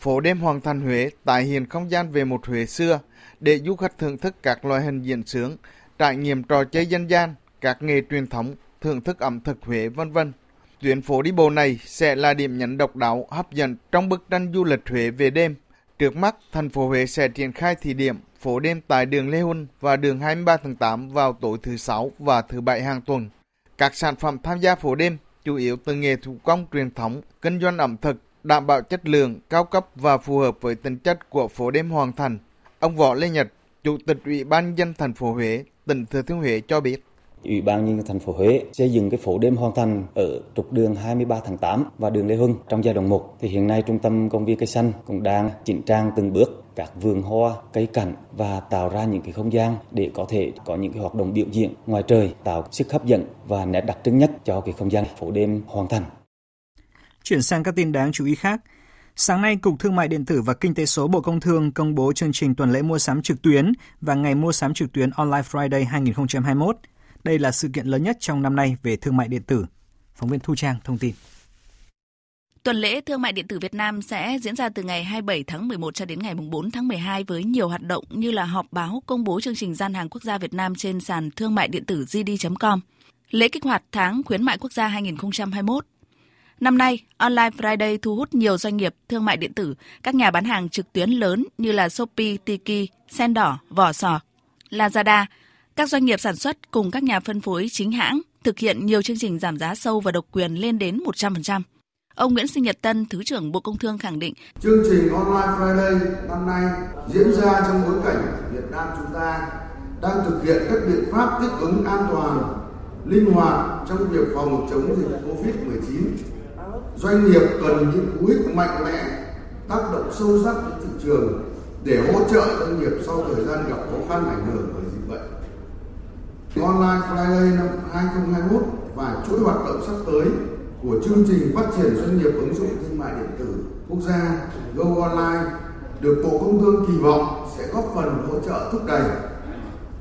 Phố đêm Hoàng Thành Huế tái hiện không gian về một Huế xưa để du khách thưởng thức các loại hình diễn sướng, trải nghiệm trò chơi dân gian, các nghề truyền thống, thưởng thức ẩm thực Huế vân vân. Tuyến phố đi bộ này sẽ là điểm nhấn độc đáo hấp dẫn trong bức tranh du lịch Huế về đêm. Trước mắt, thành phố Huế sẽ triển khai thí điểm phố đêm tại đường Lê Huân và đường 23 tháng 8 vào tối thứ sáu và thứ bảy hàng tuần. Các sản phẩm tham gia phố đêm chủ yếu từ nghề thủ công truyền thống, kinh doanh ẩm thực, đảm bảo chất lượng, cao cấp và phù hợp với tính chất của phố đêm Hoàng Thành. Ông Võ Lê Nhật, Chủ tịch Ủy ban dân thành phố Huế, tỉnh Thừa Thiên Huế cho biết. Ủy ban nhân dân thành phố Huế xây dựng cái phố đêm hoàn thành ở trục đường 23 tháng 8 và đường Lê Hưng trong giai đoạn 1. Thì hiện nay trung tâm công viên cây xanh cũng đang chỉnh trang từng bước các vườn hoa, cây cảnh và tạo ra những cái không gian để có thể có những cái hoạt động biểu diễn ngoài trời tạo sức hấp dẫn và nét đặc trưng nhất cho cái không gian phố đêm hoàn thành. Chuyển sang các tin đáng chú ý khác. Sáng nay, Cục Thương mại Điện tử và Kinh tế số Bộ Công Thương công bố chương trình tuần lễ mua sắm trực tuyến và ngày mua sắm trực tuyến Online Friday 2021. Đây là sự kiện lớn nhất trong năm nay về thương mại điện tử. Phóng viên Thu Trang thông tin. Tuần lễ Thương mại điện tử Việt Nam sẽ diễn ra từ ngày 27 tháng 11 cho đến ngày 4 tháng 12 với nhiều hoạt động như là họp báo công bố chương trình gian hàng quốc gia Việt Nam trên sàn thương mại điện tử gd.com, lễ kích hoạt tháng khuyến mại quốc gia 2021. Năm nay, Online Friday thu hút nhiều doanh nghiệp thương mại điện tử, các nhà bán hàng trực tuyến lớn như là Shopee, Tiki, Sen Đỏ, Vỏ Sò, Lazada, các doanh nghiệp sản xuất cùng các nhà phân phối chính hãng thực hiện nhiều chương trình giảm giá sâu và độc quyền lên đến 100%. Ông Nguyễn Sinh Nhật Tân, Thứ trưởng Bộ Công Thương khẳng định, chương trình Online Friday năm nay diễn ra trong bối cảnh Việt Nam chúng ta đang thực hiện các biện pháp thích ứng an toàn, linh hoạt trong việc phòng chống dịch COVID-19. Doanh nghiệp cần những cú hích mạnh mẽ, tác động sâu sắc đến thị trường để hỗ trợ doanh nghiệp sau thời gian gặp khó khăn ảnh hưởng bởi. Online Friday năm 2021 và chuỗi hoạt động sắp tới của chương trình phát triển doanh nghiệp ứng dụng thương mại điện tử quốc gia Go Online được Bộ Công Thương kỳ vọng sẽ góp phần hỗ trợ thúc đẩy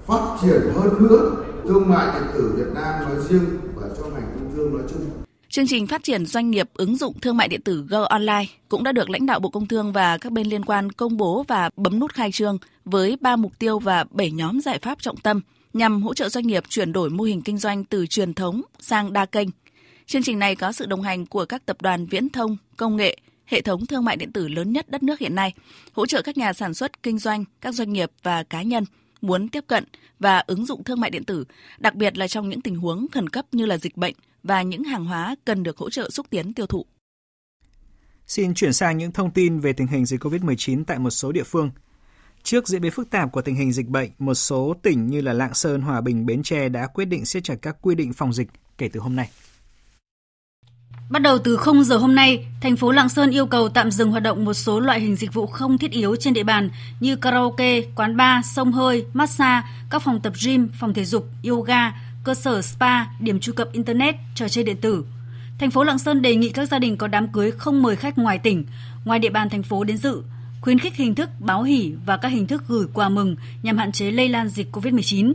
phát triển hơn nữa thương mại điện tử Việt Nam nói riêng và cho ngành công thương nói chung. Chương trình phát triển doanh nghiệp ứng dụng thương mại điện tử Go Online cũng đã được lãnh đạo Bộ Công Thương và các bên liên quan công bố và bấm nút khai trương với 3 mục tiêu và 7 nhóm giải pháp trọng tâm nhằm hỗ trợ doanh nghiệp chuyển đổi mô hình kinh doanh từ truyền thống sang đa kênh. Chương trình này có sự đồng hành của các tập đoàn viễn thông, công nghệ, hệ thống thương mại điện tử lớn nhất đất nước hiện nay, hỗ trợ các nhà sản xuất, kinh doanh, các doanh nghiệp và cá nhân muốn tiếp cận và ứng dụng thương mại điện tử, đặc biệt là trong những tình huống khẩn cấp như là dịch bệnh và những hàng hóa cần được hỗ trợ xúc tiến tiêu thụ. Xin chuyển sang những thông tin về tình hình dịch COVID-19 tại một số địa phương. Trước diễn biến phức tạp của tình hình dịch bệnh, một số tỉnh như là Lạng Sơn, Hòa Bình, Bến Tre đã quyết định siết chặt các quy định phòng dịch kể từ hôm nay. Bắt đầu từ 0 giờ hôm nay, thành phố Lạng Sơn yêu cầu tạm dừng hoạt động một số loại hình dịch vụ không thiết yếu trên địa bàn như karaoke, quán bar, sông hơi, massage, các phòng tập gym, phòng thể dục, yoga, cơ sở spa, điểm truy cập internet, trò chơi điện tử. Thành phố Lạng Sơn đề nghị các gia đình có đám cưới không mời khách ngoài tỉnh, ngoài địa bàn thành phố đến dự, khuyến khích hình thức báo hỉ và các hình thức gửi quà mừng nhằm hạn chế lây lan dịch COVID-19.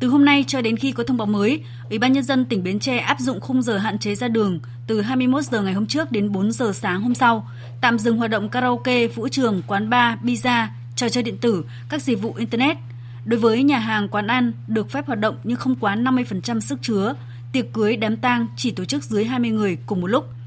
Từ hôm nay cho đến khi có thông báo mới, Ủy ban nhân dân tỉnh Bến Tre áp dụng khung giờ hạn chế ra đường từ 21 giờ ngày hôm trước đến 4 giờ sáng hôm sau, tạm dừng hoạt động karaoke, vũ trường, quán bar, pizza, trò chơi điện tử, các dịch vụ internet. Đối với nhà hàng quán ăn được phép hoạt động nhưng không quá 50% sức chứa, tiệc cưới đám tang chỉ tổ chức dưới 20 người cùng một lúc.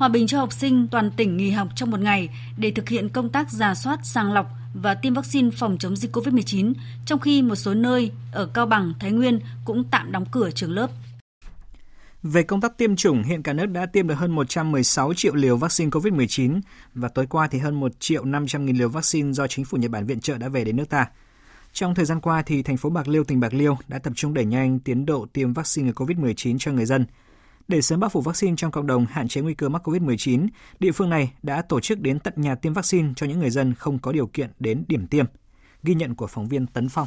Hòa bình cho học sinh toàn tỉnh nghỉ học trong một ngày để thực hiện công tác giả soát sàng lọc và tiêm vaccine phòng chống dịch COVID-19, trong khi một số nơi ở Cao Bằng, Thái Nguyên cũng tạm đóng cửa trường lớp. Về công tác tiêm chủng, hiện cả nước đã tiêm được hơn 116 triệu liều vaccine COVID-19 và tối qua thì hơn 1 triệu 500 nghìn liều vaccine do chính phủ Nhật Bản viện trợ đã về đến nước ta. Trong thời gian qua thì thành phố Bạc Liêu, tỉnh Bạc Liêu đã tập trung đẩy nhanh tiến độ tiêm vaccine COVID-19 cho người dân – để sớm bao phủ vaccine trong cộng đồng hạn chế nguy cơ mắc COVID-19, địa phương này đã tổ chức đến tận nhà tiêm vaccine cho những người dân không có điều kiện đến điểm tiêm. Ghi nhận của phóng viên Tấn Phong.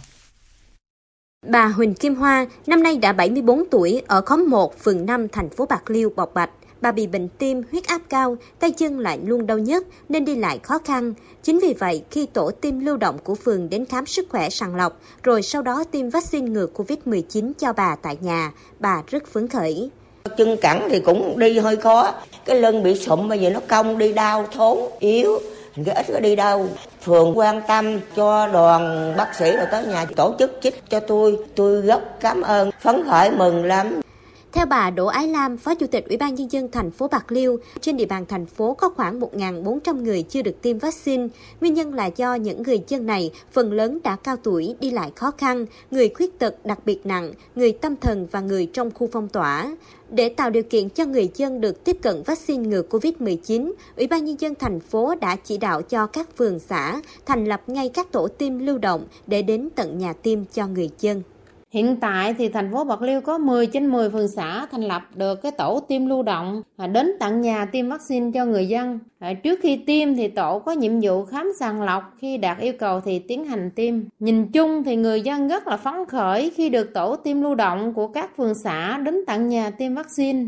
Bà Huỳnh Kim Hoa năm nay đã 74 tuổi ở khóm 1, phường 5, thành phố Bạc Liêu, Bọc Bạch. Bà bị bệnh tim, huyết áp cao, tay chân lại luôn đau nhức nên đi lại khó khăn. Chính vì vậy, khi tổ tiêm lưu động của phường đến khám sức khỏe sàng lọc, rồi sau đó tiêm vaccine ngừa COVID-19 cho bà tại nhà, bà rất phấn khởi. Chân cẳng thì cũng đi hơi khó, cái lưng bị sụm bây giờ nó cong đi đau thốn, yếu, cái ít có đi đâu. Phường quan tâm cho đoàn bác sĩ rồi tới nhà tổ chức chích cho tôi, tôi rất cảm ơn, phấn khởi mừng lắm. Theo bà Đỗ Ái Lam, Phó Chủ tịch Ủy ban Nhân dân thành phố Bạc Liêu, trên địa bàn thành phố có khoảng 1.400 người chưa được tiêm vaccine. Nguyên nhân là do những người dân này phần lớn đã cao tuổi, đi lại khó khăn, người khuyết tật đặc biệt nặng, người tâm thần và người trong khu phong tỏa. Để tạo điều kiện cho người dân được tiếp cận vaccine ngừa COVID-19, Ủy ban Nhân dân thành phố đã chỉ đạo cho các phường xã thành lập ngay các tổ tiêm lưu động để đến tận nhà tiêm cho người dân. Hiện tại thì thành phố Bạc Liêu có 10 trên 10 phường xã thành lập được cái tổ tiêm lưu động à, đến tận nhà tiêm vaccine cho người dân. À, trước khi tiêm thì tổ có nhiệm vụ khám sàng lọc, khi đạt yêu cầu thì tiến hành tiêm. Nhìn chung thì người dân rất là phấn khởi khi được tổ tiêm lưu động của các phường xã đến tận nhà tiêm vaccine.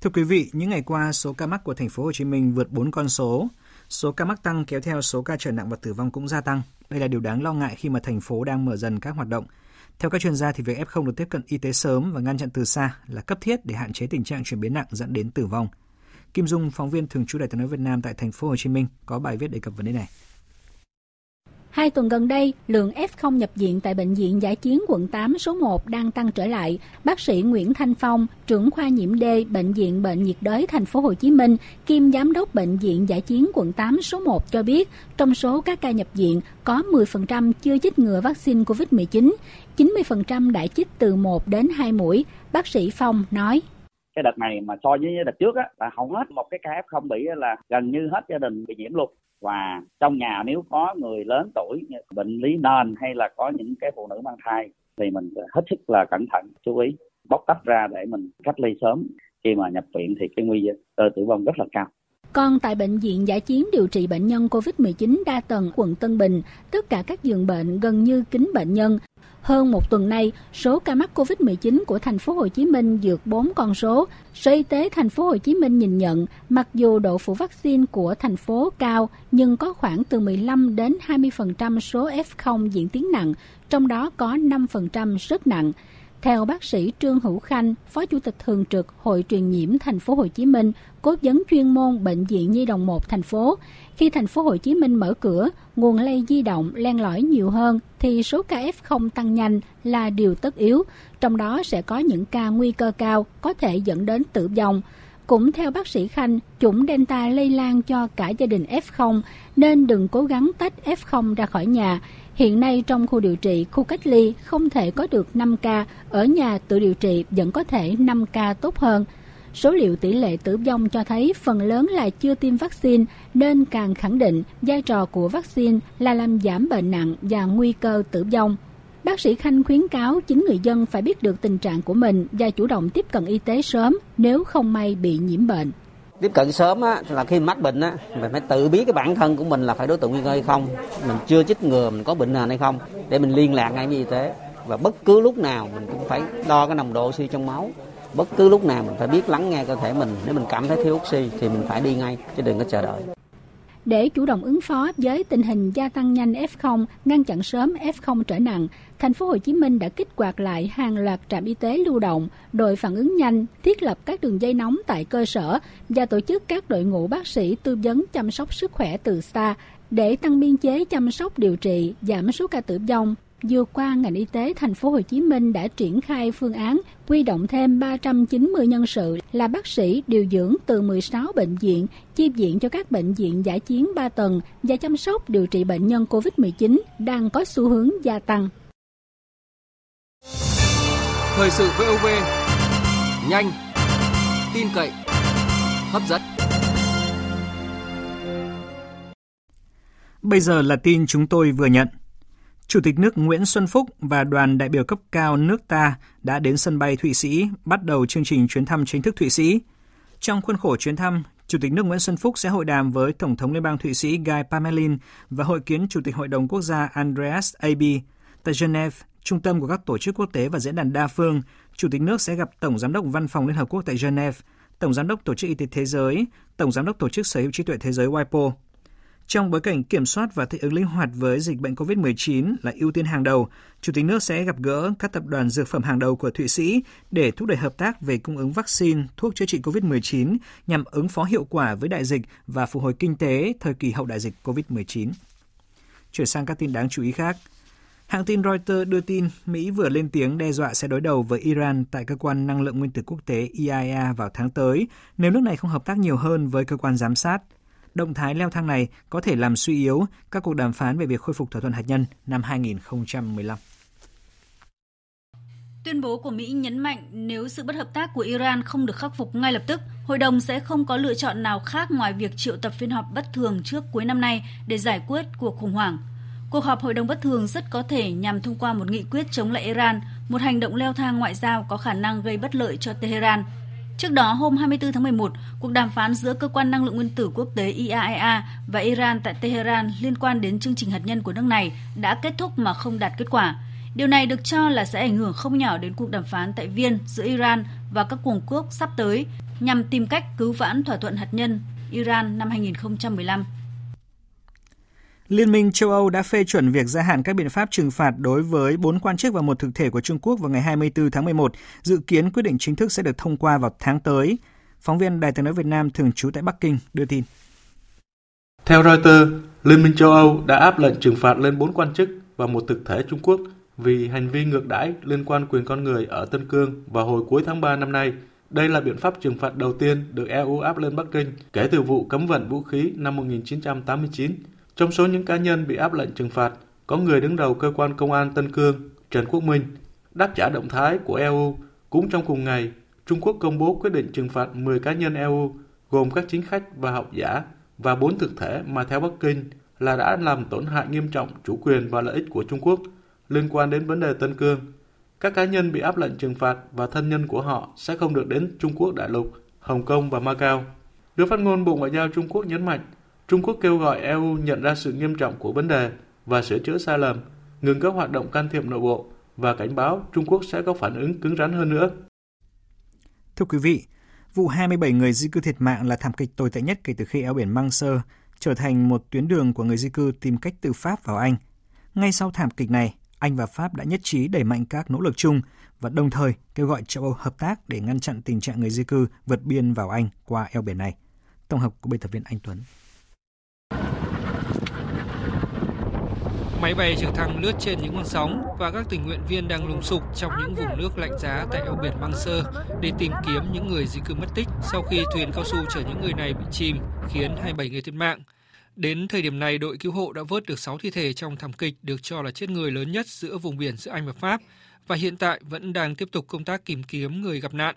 Thưa quý vị, những ngày qua số ca mắc của thành phố Hồ Chí Minh vượt 4 con số. Số ca mắc tăng kéo theo số ca trở nặng và tử vong cũng gia tăng. Đây là điều đáng lo ngại khi mà thành phố đang mở dần các hoạt động theo các chuyên gia thì việc F0 được tiếp cận y tế sớm và ngăn chặn từ xa là cấp thiết để hạn chế tình trạng chuyển biến nặng dẫn đến tử vong. Kim Dung, phóng viên thường trú Đài tiếng nói Việt Nam tại thành phố Hồ Chí Minh có bài viết đề cập vấn đề này. Hai tuần gần đây, lượng F0 nhập viện tại Bệnh viện Giải chiến quận 8 số 1 đang tăng trở lại. Bác sĩ Nguyễn Thanh Phong, trưởng khoa nhiễm D, Bệnh viện Bệnh nhiệt đới thành phố Hồ Chí Minh, kiêm giám đốc Bệnh viện Giải chiến quận 8 số 1 cho biết, trong số các ca nhập viện, có 10% chưa chích ngừa vaccine COVID-19, 90% đã chích từ 1 đến 2 mũi. Bác sĩ Phong nói cái đợt này mà so với đợt trước á là hầu hết một cái ca f không bị là gần như hết gia đình bị nhiễm luôn và trong nhà nếu có người lớn tuổi, bệnh lý nền hay là có những cái phụ nữ mang thai thì mình hết sức là cẩn thận, chú ý, bóc tách ra để mình cách ly sớm. Khi mà nhập viện thì cái nguy cơ tử vong rất là cao còn tại Bệnh viện Giải chiến điều trị bệnh nhân COVID-19 đa tầng quận Tân Bình, tất cả các giường bệnh gần như kín bệnh nhân. Hơn một tuần nay, số ca mắc COVID-19 của thành phố Hồ Chí Minh vượt 4 con số. Sở Y tế thành phố Hồ Chí Minh nhìn nhận, mặc dù độ phủ vaccine của thành phố cao, nhưng có khoảng từ 15 đến 20% số F0 diễn tiến nặng, trong đó có 5% rất nặng. Theo bác sĩ Trương Hữu Khanh, Phó Chủ tịch thường trực Hội truyền nhiễm thành phố Hồ Chí Minh, cố vấn chuyên môn bệnh viện Nhi đồng 1 thành phố, khi thành phố Hồ Chí Minh mở cửa, nguồn lây di động len lỏi nhiều hơn thì số ca F0 tăng nhanh là điều tất yếu, trong đó sẽ có những ca nguy cơ cao có thể dẫn đến tử vong. Cũng theo bác sĩ Khanh, chủng Delta lây lan cho cả gia đình F0 nên đừng cố gắng tách F0 ra khỏi nhà Hiện nay trong khu điều trị, khu cách ly không thể có được 5 ca, ở nhà tự điều trị vẫn có thể 5 ca tốt hơn. Số liệu tỷ lệ tử vong cho thấy phần lớn là chưa tiêm vaccine nên càng khẳng định vai trò của vaccine là làm giảm bệnh nặng và nguy cơ tử vong. Bác sĩ Khanh khuyến cáo chính người dân phải biết được tình trạng của mình và chủ động tiếp cận y tế sớm nếu không may bị nhiễm bệnh. Tiếp cận sớm á, là khi mắc bệnh á, mình phải tự biết cái bản thân của mình là phải đối tượng nguy cơ hay không, mình chưa chích ngừa mình có bệnh nền hay không để mình liên lạc ngay với y tế. Và bất cứ lúc nào mình cũng phải đo cái nồng độ oxy trong máu bất cứ lúc nào mình phải biết lắng nghe cơ thể mình nếu mình cảm thấy thiếu oxy thì mình phải đi ngay chứ đừng có chờ đợi để chủ động ứng phó với tình hình gia tăng nhanh F0, ngăn chặn sớm F0 trở nặng, thành phố Hồ Chí Minh đã kích hoạt lại hàng loạt trạm y tế lưu động, đội phản ứng nhanh, thiết lập các đường dây nóng tại cơ sở và tổ chức các đội ngũ bác sĩ tư vấn chăm sóc sức khỏe từ xa để tăng biên chế chăm sóc điều trị, giảm số ca tử vong, Vừa qua, ngành y tế thành phố Hồ Chí Minh đã triển khai phương án quy động thêm 390 nhân sự là bác sĩ điều dưỡng từ 16 bệnh viện, chi viện cho các bệnh viện giải chiến 3 tầng và chăm sóc điều trị bệnh nhân COVID-19 đang có xu hướng gia tăng. Thời sự VOV, nhanh, tin cậy, hấp dẫn. Bây giờ là tin chúng tôi vừa nhận. Chủ tịch nước Nguyễn Xuân Phúc và đoàn đại biểu cấp cao nước ta đã đến sân bay Thụy Sĩ bắt đầu chương trình chuyến thăm chính thức Thụy Sĩ. Trong khuôn khổ chuyến thăm, Chủ tịch nước Nguyễn Xuân Phúc sẽ hội đàm với Tổng thống Liên bang Thụy Sĩ Guy Parmelin và hội kiến Chủ tịch Hội đồng Quốc gia Andreas Aby. Tại Geneva, trung tâm của các tổ chức quốc tế và diễn đàn đa phương, Chủ tịch nước sẽ gặp Tổng Giám đốc Văn phòng Liên Hợp Quốc tại Geneva, Tổng Giám đốc Tổ chức Y tế Thế giới, Tổng Giám đốc Tổ chức Sở hữu trí tuệ thế giới WIPO, trong bối cảnh kiểm soát và thích ứng linh hoạt với dịch bệnh COVID-19 là ưu tiên hàng đầu, Chủ tịch nước sẽ gặp gỡ các tập đoàn dược phẩm hàng đầu của Thụy Sĩ để thúc đẩy hợp tác về cung ứng vaccine, thuốc chữa trị COVID-19 nhằm ứng phó hiệu quả với đại dịch và phục hồi kinh tế thời kỳ hậu đại dịch COVID-19. Chuyển sang các tin đáng chú ý khác. Hãng tin Reuters đưa tin Mỹ vừa lên tiếng đe dọa sẽ đối đầu với Iran tại cơ quan năng lượng nguyên tử quốc tế IAEA vào tháng tới nếu nước này không hợp tác nhiều hơn với cơ quan giám sát – Động thái leo thang này có thể làm suy yếu các cuộc đàm phán về việc khôi phục thỏa thuận hạt nhân năm 2015. Tuyên bố của Mỹ nhấn mạnh nếu sự bất hợp tác của Iran không được khắc phục ngay lập tức, Hội đồng sẽ không có lựa chọn nào khác ngoài việc triệu tập phiên họp bất thường trước cuối năm nay để giải quyết cuộc khủng hoảng. Cuộc họp Hội đồng bất thường rất có thể nhằm thông qua một nghị quyết chống lại Iran, một hành động leo thang ngoại giao có khả năng gây bất lợi cho Tehran Trước đó, hôm 24 tháng 11, cuộc đàm phán giữa Cơ quan Năng lượng Nguyên tử Quốc tế IAEA và Iran tại Tehran liên quan đến chương trình hạt nhân của nước này đã kết thúc mà không đạt kết quả. Điều này được cho là sẽ ảnh hưởng không nhỏ đến cuộc đàm phán tại Viên giữa Iran và các cường quốc sắp tới nhằm tìm cách cứu vãn thỏa thuận hạt nhân Iran năm 2015. Liên minh châu Âu đã phê chuẩn việc gia hạn các biện pháp trừng phạt đối với bốn quan chức và một thực thể của Trung Quốc vào ngày 24 tháng 11. Dự kiến quyết định chính thức sẽ được thông qua vào tháng tới. Phóng viên Đài tiếng nói Việt Nam thường trú tại Bắc Kinh đưa tin. Theo Reuters, Liên minh châu Âu đã áp lệnh trừng phạt lên bốn quan chức và một thực thể Trung Quốc vì hành vi ngược đãi liên quan quyền con người ở Tân Cương vào hồi cuối tháng 3 năm nay. Đây là biện pháp trừng phạt đầu tiên được EU áp lên Bắc Kinh kể từ vụ cấm vận vũ khí năm 1989 trong số những cá nhân bị áp lệnh trừng phạt, có người đứng đầu cơ quan công an Tân Cương, Trần Quốc Minh. Đáp trả động thái của EU, cũng trong cùng ngày, Trung Quốc công bố quyết định trừng phạt 10 cá nhân EU, gồm các chính khách và học giả và 4 thực thể mà theo Bắc Kinh là đã làm tổn hại nghiêm trọng chủ quyền và lợi ích của Trung Quốc liên quan đến vấn đề Tân Cương. Các cá nhân bị áp lệnh trừng phạt và thân nhân của họ sẽ không được đến Trung Quốc đại lục, Hồng Kông và Macau. Đưa phát ngôn Bộ Ngoại giao Trung Quốc nhấn mạnh Trung Quốc kêu gọi EU nhận ra sự nghiêm trọng của vấn đề và sửa chữa sai lầm, ngừng các hoạt động can thiệp nội bộ và cảnh báo Trung Quốc sẽ có phản ứng cứng rắn hơn nữa. Thưa quý vị, vụ 27 người di cư thiệt mạng là thảm kịch tồi tệ nhất kể từ khi eo biển Mang Sơ trở thành một tuyến đường của người di cư tìm cách từ Pháp vào Anh. Ngay sau thảm kịch này, Anh và Pháp đã nhất trí đẩy mạnh các nỗ lực chung và đồng thời kêu gọi châu Âu hợp tác để ngăn chặn tình trạng người di cư vượt biên vào Anh qua eo biển này. Tổng hợp của biên tập viên Anh Tuấn. Máy bay trực thăng lướt trên những con sóng và các tình nguyện viên đang lùng sục trong những vùng nước lạnh giá tại eo biển Mang Sơ để tìm kiếm những người di cư mất tích sau khi thuyền cao su chở những người này bị chìm, khiến 27 người thiệt mạng. Đến thời điểm này, đội cứu hộ đã vớt được 6 thi thể trong thảm kịch được cho là chết người lớn nhất giữa vùng biển giữa Anh và Pháp và hiện tại vẫn đang tiếp tục công tác tìm kiếm người gặp nạn.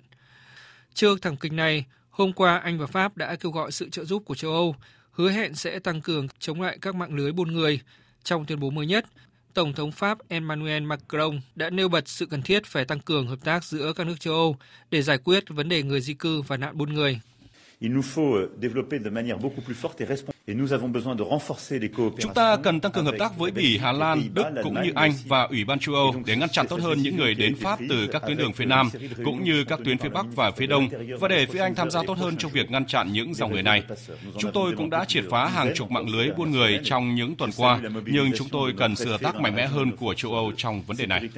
Trước thảm kịch này, hôm qua Anh và Pháp đã kêu gọi sự trợ giúp của châu Âu, hứa hẹn sẽ tăng cường chống lại các mạng lưới buôn người, trong tuyên bố mới nhất, Tổng thống Pháp Emmanuel Macron đã nêu bật sự cần thiết phải tăng cường hợp tác giữa các nước châu Âu để giải quyết vấn đề người di cư và nạn buôn người. Chúng ta cần tăng cường hợp tác với Bỉ, Hà Lan, Đức cũng như Anh và Ủy ban châu Âu để ngăn chặn tốt hơn những người đến Pháp từ các tuyến đường phía Nam cũng như các tuyến phía Bắc và phía Đông. và để phía Anh tham gia tốt hơn trong việc ngăn chặn những dòng người này. Chúng tôi cũng đã triệt phá hàng chục mạng lưới buôn người trong những tuần qua, nhưng chúng tôi cần sự hợp tác mạnh mẽ hơn của châu Âu trong vấn đề này.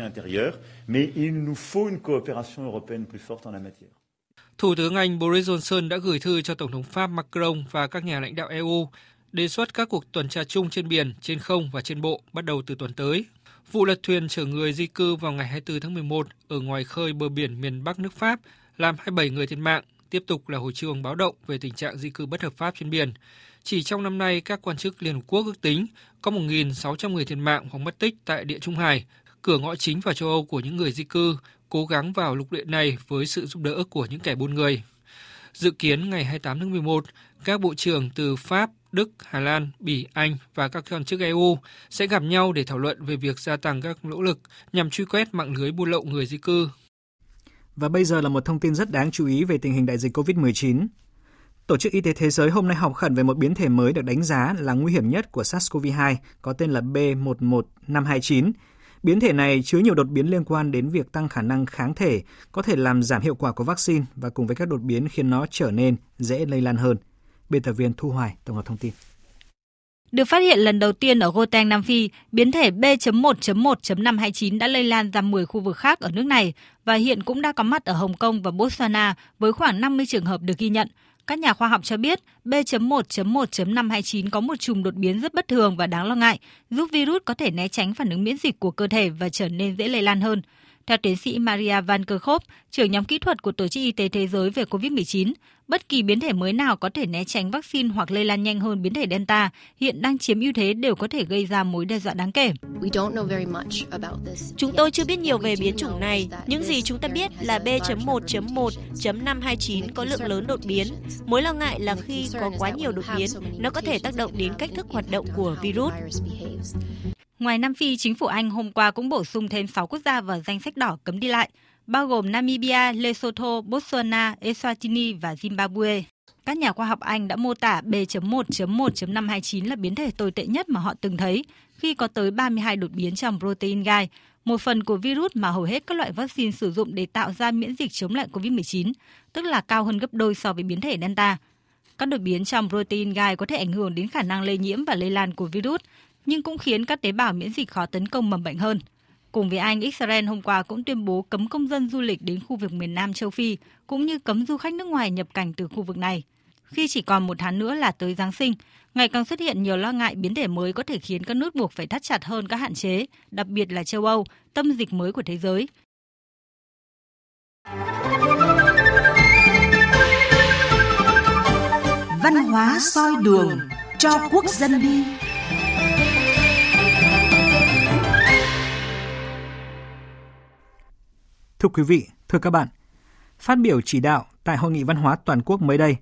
Thủ tướng Anh Boris Johnson đã gửi thư cho Tổng thống Pháp Macron và các nhà lãnh đạo EU đề xuất các cuộc tuần tra chung trên biển, trên không và trên bộ bắt đầu từ tuần tới. Vụ lật thuyền chở người di cư vào ngày 24 tháng 11 ở ngoài khơi bờ biển miền Bắc nước Pháp làm 27 người thiệt mạng, tiếp tục là hồi chuông báo động về tình trạng di cư bất hợp pháp trên biển. Chỉ trong năm nay, các quan chức Liên Hợp Quốc ước tính có 1.600 người thiệt mạng hoặc mất tích tại Địa Trung Hải, cửa ngõ chính vào châu Âu của những người di cư, cố gắng vào lục địa này với sự giúp đỡ của những kẻ buôn người. Dự kiến ngày 28 tháng 11, các bộ trưởng từ Pháp, Đức, Hà Lan, Bỉ, Anh và các quan chức EU sẽ gặp nhau để thảo luận về việc gia tăng các nỗ lực nhằm truy quét mạng lưới buôn lậu người di cư. Và bây giờ là một thông tin rất đáng chú ý về tình hình đại dịch COVID-19. Tổ chức Y tế Thế giới hôm nay họp khẩn về một biến thể mới được đánh giá là nguy hiểm nhất của SARS-CoV-2 có tên là B11529 Biến thể này chứa nhiều đột biến liên quan đến việc tăng khả năng kháng thể, có thể làm giảm hiệu quả của vaccine và cùng với các đột biến khiến nó trở nên dễ lây lan hơn. Biên tập viên Thu Hoài tổng hợp thông tin. Được phát hiện lần đầu tiên ở Gauteng, Nam Phi, biến thể B.1.1.529 đã lây lan ra 10 khu vực khác ở nước này và hiện cũng đã có mặt ở Hồng Kông và Botswana với khoảng 50 trường hợp được ghi nhận. Các nhà khoa học cho biết B.1.1.529 có một chùm đột biến rất bất thường và đáng lo ngại, giúp virus có thể né tránh phản ứng miễn dịch của cơ thể và trở nên dễ lây lan hơn. Theo tiến sĩ Maria Van Kerkhove, trưởng nhóm kỹ thuật của Tổ chức Y tế Thế giới về COVID-19, bất kỳ biến thể mới nào có thể né tránh vaccine hoặc lây lan nhanh hơn biến thể Delta hiện đang chiếm ưu thế đều có thể gây ra mối đe dọa đáng kể. Chúng tôi chưa biết nhiều về biến chủng này. Những gì chúng ta biết là B.1.1.529 có lượng lớn đột biến. Mối lo ngại là khi có quá nhiều đột biến, nó có thể tác động đến cách thức hoạt động của virus. Ngoài Nam Phi, chính phủ Anh hôm qua cũng bổ sung thêm 6 quốc gia vào danh sách đỏ cấm đi lại, bao gồm Namibia, Lesotho, Botswana, Eswatini và Zimbabwe. Các nhà khoa học Anh đã mô tả B.1.1.529 là biến thể tồi tệ nhất mà họ từng thấy khi có tới 32 đột biến trong protein gai, một phần của virus mà hầu hết các loại vaccine sử dụng để tạo ra miễn dịch chống lại COVID-19, tức là cao hơn gấp đôi so với biến thể Delta. Các đột biến trong protein gai có thể ảnh hưởng đến khả năng lây nhiễm và lây lan của virus, nhưng cũng khiến các tế bào miễn dịch khó tấn công mầm bệnh hơn. Cùng với Anh, Israel hôm qua cũng tuyên bố cấm công dân du lịch đến khu vực miền Nam châu Phi, cũng như cấm du khách nước ngoài nhập cảnh từ khu vực này. Khi chỉ còn một tháng nữa là tới Giáng sinh, ngày càng xuất hiện nhiều lo ngại biến thể mới có thể khiến các nước buộc phải thắt chặt hơn các hạn chế, đặc biệt là châu Âu, tâm dịch mới của thế giới. Văn hóa soi đường cho quốc dân đi. Thưa quý vị, thưa các bạn, phát biểu chỉ đạo tại Hội nghị Văn hóa Toàn quốc mới đây,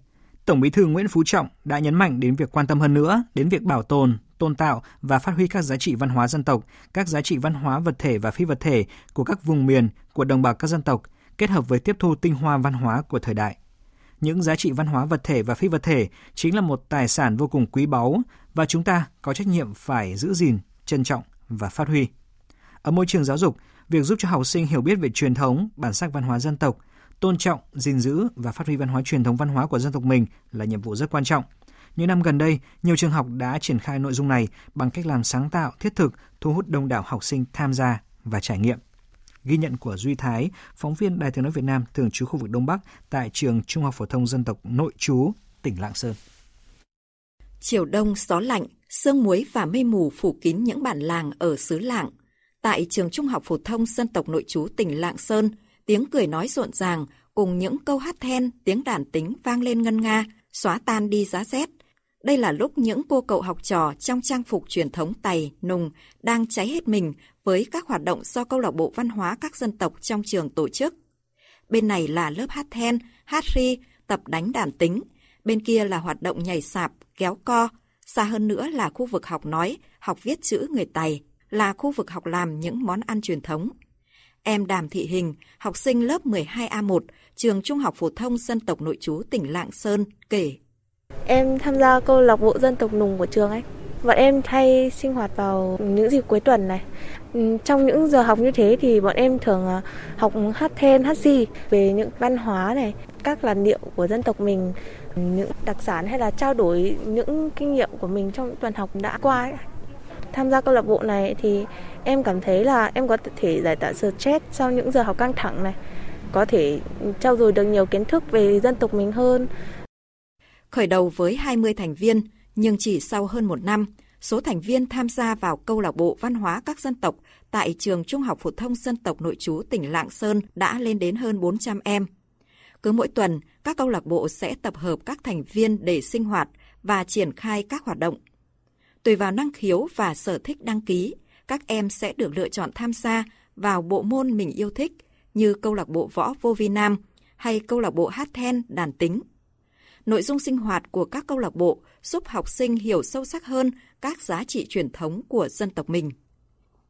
Tổng Bí thư Nguyễn Phú Trọng đã nhấn mạnh đến việc quan tâm hơn nữa đến việc bảo tồn, tôn tạo và phát huy các giá trị văn hóa dân tộc, các giá trị văn hóa vật thể và phi vật thể của các vùng miền của đồng bào các dân tộc, kết hợp với tiếp thu tinh hoa văn hóa của thời đại. Những giá trị văn hóa vật thể và phi vật thể chính là một tài sản vô cùng quý báu và chúng ta có trách nhiệm phải giữ gìn, trân trọng và phát huy. Ở môi trường giáo dục, việc giúp cho học sinh hiểu biết về truyền thống, bản sắc văn hóa dân tộc, tôn trọng, gìn giữ và phát huy văn hóa truyền thống văn hóa của dân tộc mình là nhiệm vụ rất quan trọng. Những năm gần đây, nhiều trường học đã triển khai nội dung này bằng cách làm sáng tạo, thiết thực, thu hút đông đảo học sinh tham gia và trải nghiệm. Ghi nhận của Duy Thái, phóng viên Đài tiếng nói Việt Nam thường trú khu vực Đông Bắc tại trường Trung học phổ thông dân tộc nội trú, tỉnh Lạng Sơn. Chiều đông gió lạnh, sương muối và mây mù phủ kín những bản làng ở xứ Lạng tại trường Trung học phổ thông dân tộc nội trú tỉnh Lạng Sơn, tiếng cười nói rộn ràng cùng những câu hát then, tiếng đàn tính vang lên ngân nga, xóa tan đi giá rét. Đây là lúc những cô cậu học trò trong trang phục truyền thống tày, nùng đang cháy hết mình với các hoạt động do câu lạc bộ văn hóa các dân tộc trong trường tổ chức. Bên này là lớp hát then, hát ri, tập đánh đàn tính. Bên kia là hoạt động nhảy sạp, kéo co. Xa hơn nữa là khu vực học nói, học viết chữ người Tày là khu vực học làm những món ăn truyền thống. Em Đàm Thị Hình, học sinh lớp 12A1, trường Trung học phổ thông dân tộc nội trú tỉnh Lạng Sơn kể. Em tham gia câu lạc bộ dân tộc nùng của trường ấy. Bọn em hay sinh hoạt vào những dịp cuối tuần này. Ừ, trong những giờ học như thế thì bọn em thường ờ, học hát then, hát si về những văn hóa này, các làn điệu của dân tộc mình, những đặc sản hay là trao đổi những kinh nghiệm của mình trong tuần học đã qua ấy. Tham gia câu lạc bộ này thì em cảm thấy là em có thể giải tỏa stress sau những giờ học căng thẳng này, có thể trao dồi được nhiều kiến thức về dân tộc mình hơn. Khởi đầu với 20 thành viên, nhưng chỉ sau hơn một năm, số thành viên tham gia vào câu lạc bộ văn hóa các dân tộc tại trường Trung học phổ thông dân tộc nội trú tỉnh Lạng Sơn đã lên đến hơn 400 em. Cứ mỗi tuần, các câu lạc bộ sẽ tập hợp các thành viên để sinh hoạt và triển khai các hoạt động. Tùy vào năng khiếu và sở thích đăng ký, các em sẽ được lựa chọn tham gia vào bộ môn mình yêu thích như câu lạc bộ võ vô vi nam hay câu lạc bộ hát then đàn tính. Nội dung sinh hoạt của các câu lạc bộ giúp học sinh hiểu sâu sắc hơn các giá trị truyền thống của dân tộc mình.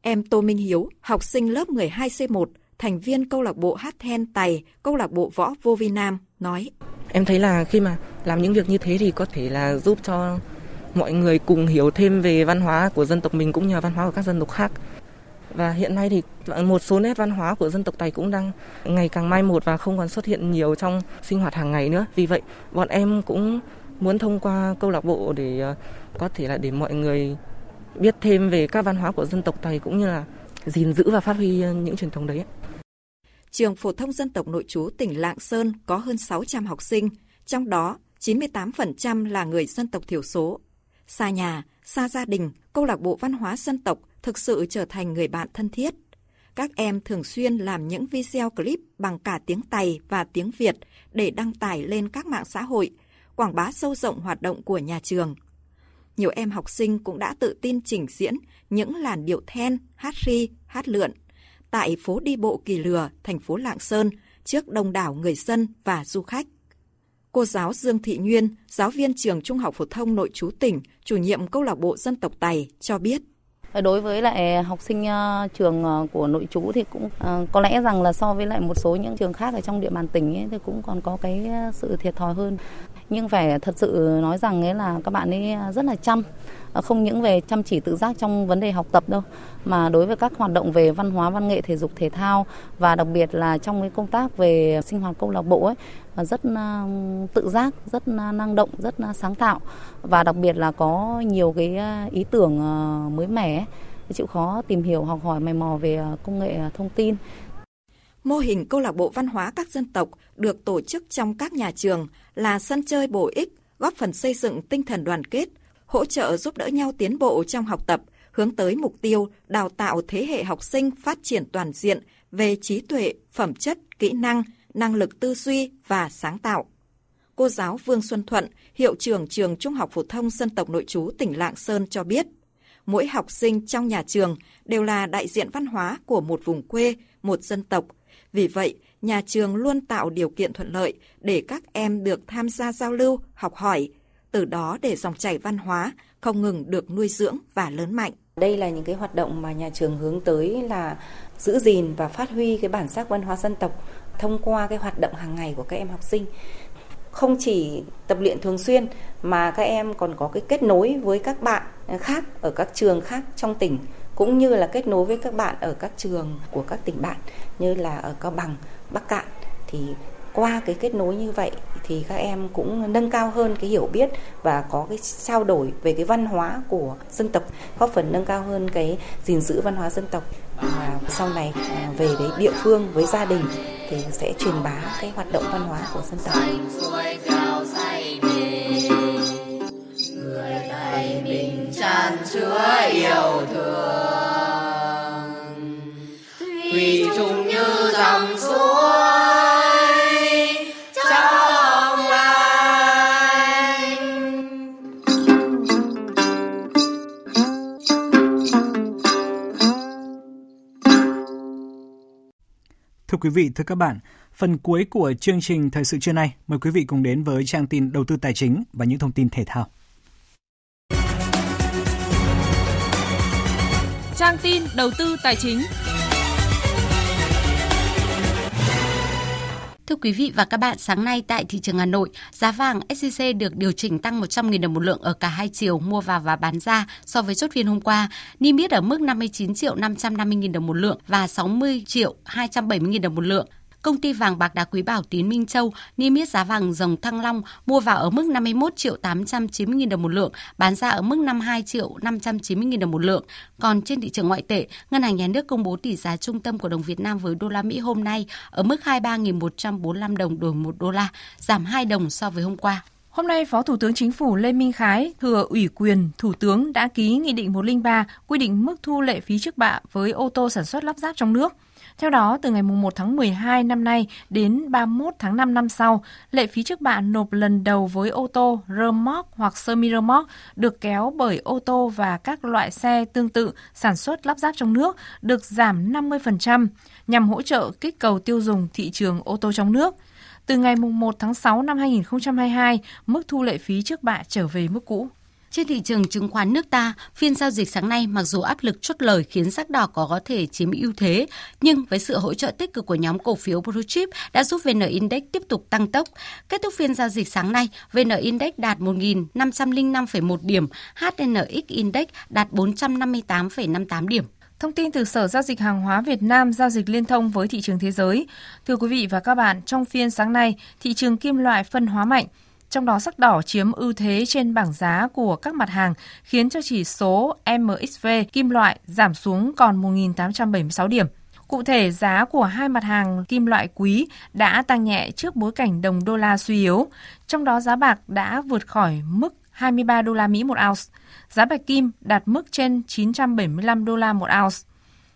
Em Tô Minh Hiếu, học sinh lớp 12C1, thành viên câu lạc bộ hát then tài, câu lạc bộ võ vô vi nam, nói. Em thấy là khi mà làm những việc như thế thì có thể là giúp cho mọi người cùng hiểu thêm về văn hóa của dân tộc mình cũng như văn hóa của các dân tộc khác. Và hiện nay thì một số nét văn hóa của dân tộc Tày cũng đang ngày càng mai một và không còn xuất hiện nhiều trong sinh hoạt hàng ngày nữa. Vì vậy, bọn em cũng muốn thông qua câu lạc bộ để ờ, có thể là để mọi người biết thêm về các văn hóa của dân tộc Tày cũng như là gìn giữ và phát huy ờ, những truyền thống đấy. Trường phổ thông dân tộc nội trú tỉnh Lạng Sơn có hơn 600 học sinh, trong đó 98% là người dân tộc thiểu số. Xa nhà, xa gia đình, câu lạc bộ văn hóa dân tộc thực sự trở thành người bạn thân thiết. Các em thường xuyên làm những video clip bằng cả tiếng Tày và tiếng Việt để đăng tải lên các mạng xã hội, quảng bá sâu rộng hoạt động của nhà trường. Nhiều em học sinh cũng đã tự tin trình diễn những làn điệu then, hát ri, hát lượn tại phố đi bộ Kỳ Lừa, thành phố Lạng Sơn trước đông đảo người dân và du khách. Cô giáo Dương Thị Nguyên, giáo viên trường Trung học phổ thông nội trú tỉnh, chủ nhiệm câu lạc bộ dân tộc Tày cho biết. Đối với lại học sinh ờ, trường ờ, của nội trú thì cũng ờ, có lẽ rằng là so với lại một số những trường khác ở trong địa bàn tỉnh ấy, thì cũng còn có cái sự thiệt thòi hơn. Nhưng phải thật sự nói rằng ấy là các bạn ấy rất là chăm, à, không những về chăm chỉ tự giác trong vấn đề học tập đâu, mà đối với các hoạt động về văn hóa, văn nghệ, thể dục, thể thao và đặc biệt là trong cái công tác về sinh hoạt câu lạc bộ ấy à, rất à, tự giác, rất năng động, rất sáng tạo và đặc biệt là có nhiều cái ý tưởng mới mẻ, chịu khó tìm hiểu, học hỏi, mày mò về công nghệ thông tin. Mô hình câu lạc bộ văn hóa các dân tộc được tổ chức trong các nhà trường là sân chơi bổ ích, góp phần xây dựng tinh thần đoàn kết, hỗ trợ giúp đỡ nhau tiến bộ trong học tập, hướng tới mục tiêu đào tạo thế hệ học sinh phát triển toàn diện về trí tuệ, phẩm chất, kỹ năng, năng lực tư duy và sáng tạo. Cô giáo Vương Xuân Thuận, hiệu trưởng trường Trung học phổ thông dân tộc nội trú tỉnh Lạng Sơn cho biết, mỗi học sinh trong nhà trường đều là đại diện văn hóa của một vùng quê, một dân tộc. Vì vậy, nhà trường luôn tạo điều kiện thuận lợi để các em được tham gia giao lưu, học hỏi, từ đó để dòng chảy văn hóa không ngừng được nuôi dưỡng và lớn mạnh. Đây là những cái hoạt động mà nhà trường hướng tới là giữ gìn và phát huy cái bản sắc văn hóa dân tộc thông qua cái hoạt động hàng ngày của các em học sinh không chỉ tập luyện thường xuyên mà các em còn có cái kết nối với các bạn khác ở các trường khác trong tỉnh cũng như là kết nối với các bạn ở các trường của các tỉnh bạn như là ở Cao Bằng, Bắc Cạn thì qua cái kết nối như vậy thì các em cũng nâng cao hơn cái hiểu biết và có cái trao đổi về cái văn hóa của dân tộc góp phần nâng cao hơn cái gìn giữ văn hóa dân tộc. Và sau này à, về đấy địa phương với gia đình thì sẽ truyền bá cái hoạt động văn hóa của dân tộc. Người Tây mình quý vị, thưa các bạn, phần cuối của chương trình Thời sự trưa nay, mời quý vị cùng đến với trang tin đầu tư tài chính và những thông tin thể thao. trang tin đầu tư tài chính. Thưa quý vị và các bạn, sáng nay tại thị trường Hà Nội, giá vàng SJC được điều chỉnh tăng 100.000 đồng một lượng ở cả hai chiều mua vào và bán ra so với chốt phiên hôm qua, niêm yết ở mức 59 triệu 550.000 đồng một lượng và 60 triệu 270.000 đồng một lượng. Công ty vàng bạc đá quý bảo Tín Minh Châu niêm yết giá vàng dòng Thăng Long mua vào ở mức 51 triệu 890 000 đồng một lượng, bán ra ở mức 52 triệu 590 000 đồng một lượng. Còn trên thị trường ngoại tệ, Ngân hàng Nhà nước công bố tỷ giá trung tâm của đồng Việt Nam với đô la Mỹ hôm nay ở mức 23.145 đồng đổi 1 đô la, giảm 2 đồng so với hôm qua. Hôm nay, Phó Thủ tướng Chính phủ Lê Minh Khái thừa ủy quyền Thủ tướng đã ký Nghị định 103 quy định mức thu lệ phí trước bạ với ô tô sản xuất lắp ráp trong nước – theo đó, từ ngày 1 tháng 12 năm nay đến 31 tháng 5 năm sau, lệ phí trước bạ nộp lần đầu với ô tô, rơ móc hoặc semi rơ móc được kéo bởi ô tô và các loại xe tương tự sản xuất lắp ráp trong nước được giảm 50% nhằm hỗ trợ kích cầu tiêu dùng thị trường ô tô trong nước. Từ ngày 1 tháng 6 năm 2022, mức thu lệ phí trước bạ trở về mức cũ. Trên thị trường chứng khoán nước ta, phiên giao dịch sáng nay mặc dù áp lực chốt lời khiến sắc đỏ có thể chiếm ưu thế, nhưng với sự hỗ trợ tích cực của nhóm cổ phiếu Blue Chip đã giúp VN Index tiếp tục tăng tốc. Kết thúc phiên giao dịch sáng nay, VN Index đạt 1.505,1 điểm, HNX Index đạt 458,58 điểm. Thông tin từ Sở Giao dịch Hàng hóa Việt Nam giao dịch liên thông với thị trường thế giới. Thưa quý vị và các bạn, trong phiên sáng nay, thị trường kim loại phân hóa mạnh, trong đó sắc đỏ chiếm ưu thế trên bảng giá của các mặt hàng, khiến cho chỉ số MXV kim loại giảm xuống còn 1.876 điểm. Cụ thể, giá của hai mặt hàng kim loại quý đã tăng nhẹ trước bối cảnh đồng đô la suy yếu, trong đó giá bạc đã vượt khỏi mức 23 đô la Mỹ một ounce. Giá bạch kim đạt mức trên 975 đô la một ounce.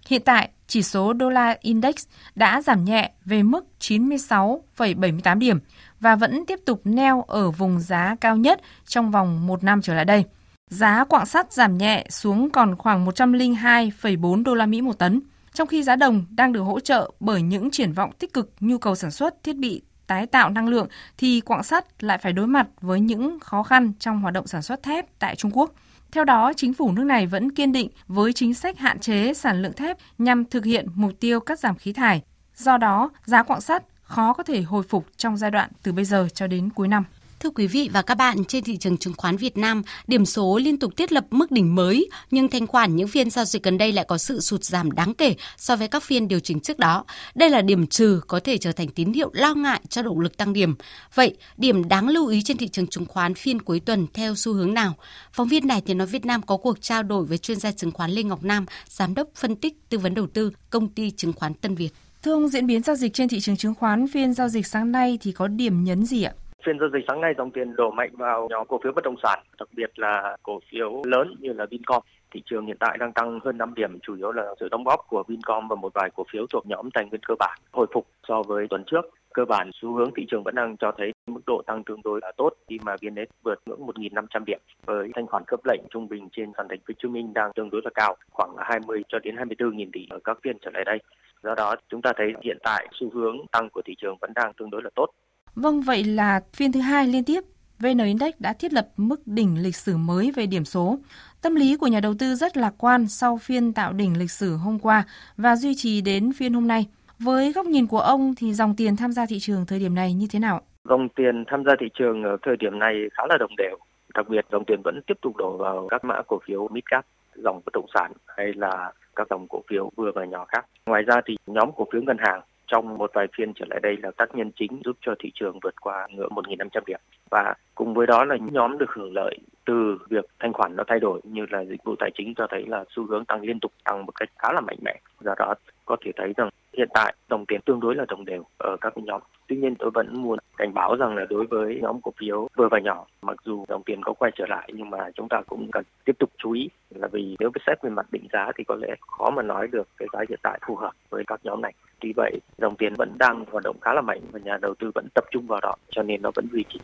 Hiện tại, chỉ số đô la index đã giảm nhẹ về mức 96,78 điểm, và vẫn tiếp tục neo ở vùng giá cao nhất trong vòng một năm trở lại đây. Giá quặng sắt giảm nhẹ xuống còn khoảng 102,4 đô la Mỹ một tấn, trong khi giá đồng đang được hỗ trợ bởi những triển vọng tích cực nhu cầu sản xuất thiết bị tái tạo năng lượng thì quặng sắt lại phải đối mặt với những khó khăn trong hoạt động sản xuất thép tại Trung Quốc. Theo đó, chính phủ nước này vẫn kiên định với chính sách hạn chế sản lượng thép nhằm thực hiện mục tiêu cắt giảm khí thải. Do đó, giá quặng sắt khó có thể hồi phục trong giai đoạn từ bây giờ cho đến cuối năm. Thưa quý vị và các bạn, trên thị trường chứng khoán Việt Nam, điểm số liên tục thiết lập mức đỉnh mới, nhưng thanh khoản những phiên giao dịch gần đây lại có sự sụt giảm đáng kể so với các phiên điều chỉnh trước đó. Đây là điểm trừ có thể trở thành tín hiệu lo ngại cho động lực tăng điểm. Vậy, điểm đáng lưu ý trên thị trường chứng khoán phiên cuối tuần theo xu hướng nào? Phóng viên Đài Tiếng Nói Việt Nam có cuộc trao đổi với chuyên gia chứng khoán Lê Ngọc Nam, giám đốc phân tích tư vấn đầu tư công ty chứng khoán Tân Việt. Thưa ông, diễn biến giao dịch trên thị trường chứng khoán phiên giao dịch sáng nay thì có điểm nhấn gì ạ? Phiên giao dịch sáng nay dòng tiền đổ mạnh vào nhóm cổ phiếu bất động sản, đặc biệt là cổ phiếu lớn như là Vincom. Thị trường hiện tại đang tăng hơn 5 điểm, chủ yếu là sự đóng góp của Vincom và một vài cổ phiếu thuộc nhóm tài nguyên cơ bản hồi phục so với tuần trước. Cơ bản xu hướng thị trường vẫn đang cho thấy mức độ tăng tương đối là tốt khi mà VN Index vượt ngưỡng 1.500 điểm với thanh khoản cấp lệnh trung bình trên sàn thành phố Hồ Chí Minh đang tương đối là cao, khoảng 20 cho đến 24.000 tỷ ở các phiên trở lại đây. Do đó chúng ta thấy hiện tại xu hướng tăng của thị trường vẫn đang tương đối là tốt. Vâng, vậy là phiên thứ hai liên tiếp VN Index đã thiết lập mức đỉnh lịch sử mới về điểm số. Tâm lý của nhà đầu tư rất lạc quan sau phiên tạo đỉnh lịch sử hôm qua và duy trì đến phiên hôm nay. Với góc nhìn của ông thì dòng tiền tham gia thị trường thời điểm này như thế nào? Dòng tiền tham gia thị trường ở thời điểm này khá là đồng đều. Đặc biệt dòng tiền vẫn tiếp tục đổ vào các mã cổ phiếu midcap, dòng bất động sản hay là các dòng cổ phiếu vừa và nhỏ khác. Ngoài ra thì nhóm cổ phiếu ngân hàng trong một vài phiên trở lại đây là tác nhân chính giúp cho thị trường vượt qua ngưỡng 1.500 điểm. Và cùng với đó là những nhóm được hưởng lợi từ việc thanh khoản nó thay đổi như là dịch vụ tài chính cho thấy là xu hướng tăng liên tục, tăng một cách khá là mạnh mẽ. Do đó có thể thấy rằng hiện tại đồng tiền tương đối là đồng đều ở các nhóm tuy nhiên tôi vẫn muốn cảnh báo rằng là đối với nhóm cổ phiếu vừa và nhỏ mặc dù đồng tiền có quay trở lại nhưng mà chúng ta cũng cần tiếp tục chú ý là vì nếu xét về mặt định giá thì có lẽ khó mà nói được cái giá hiện tại phù hợp với các nhóm này vì vậy dòng tiền vẫn đang hoạt động khá là mạnh và nhà đầu tư vẫn tập trung vào đó cho nên nó vẫn duy trì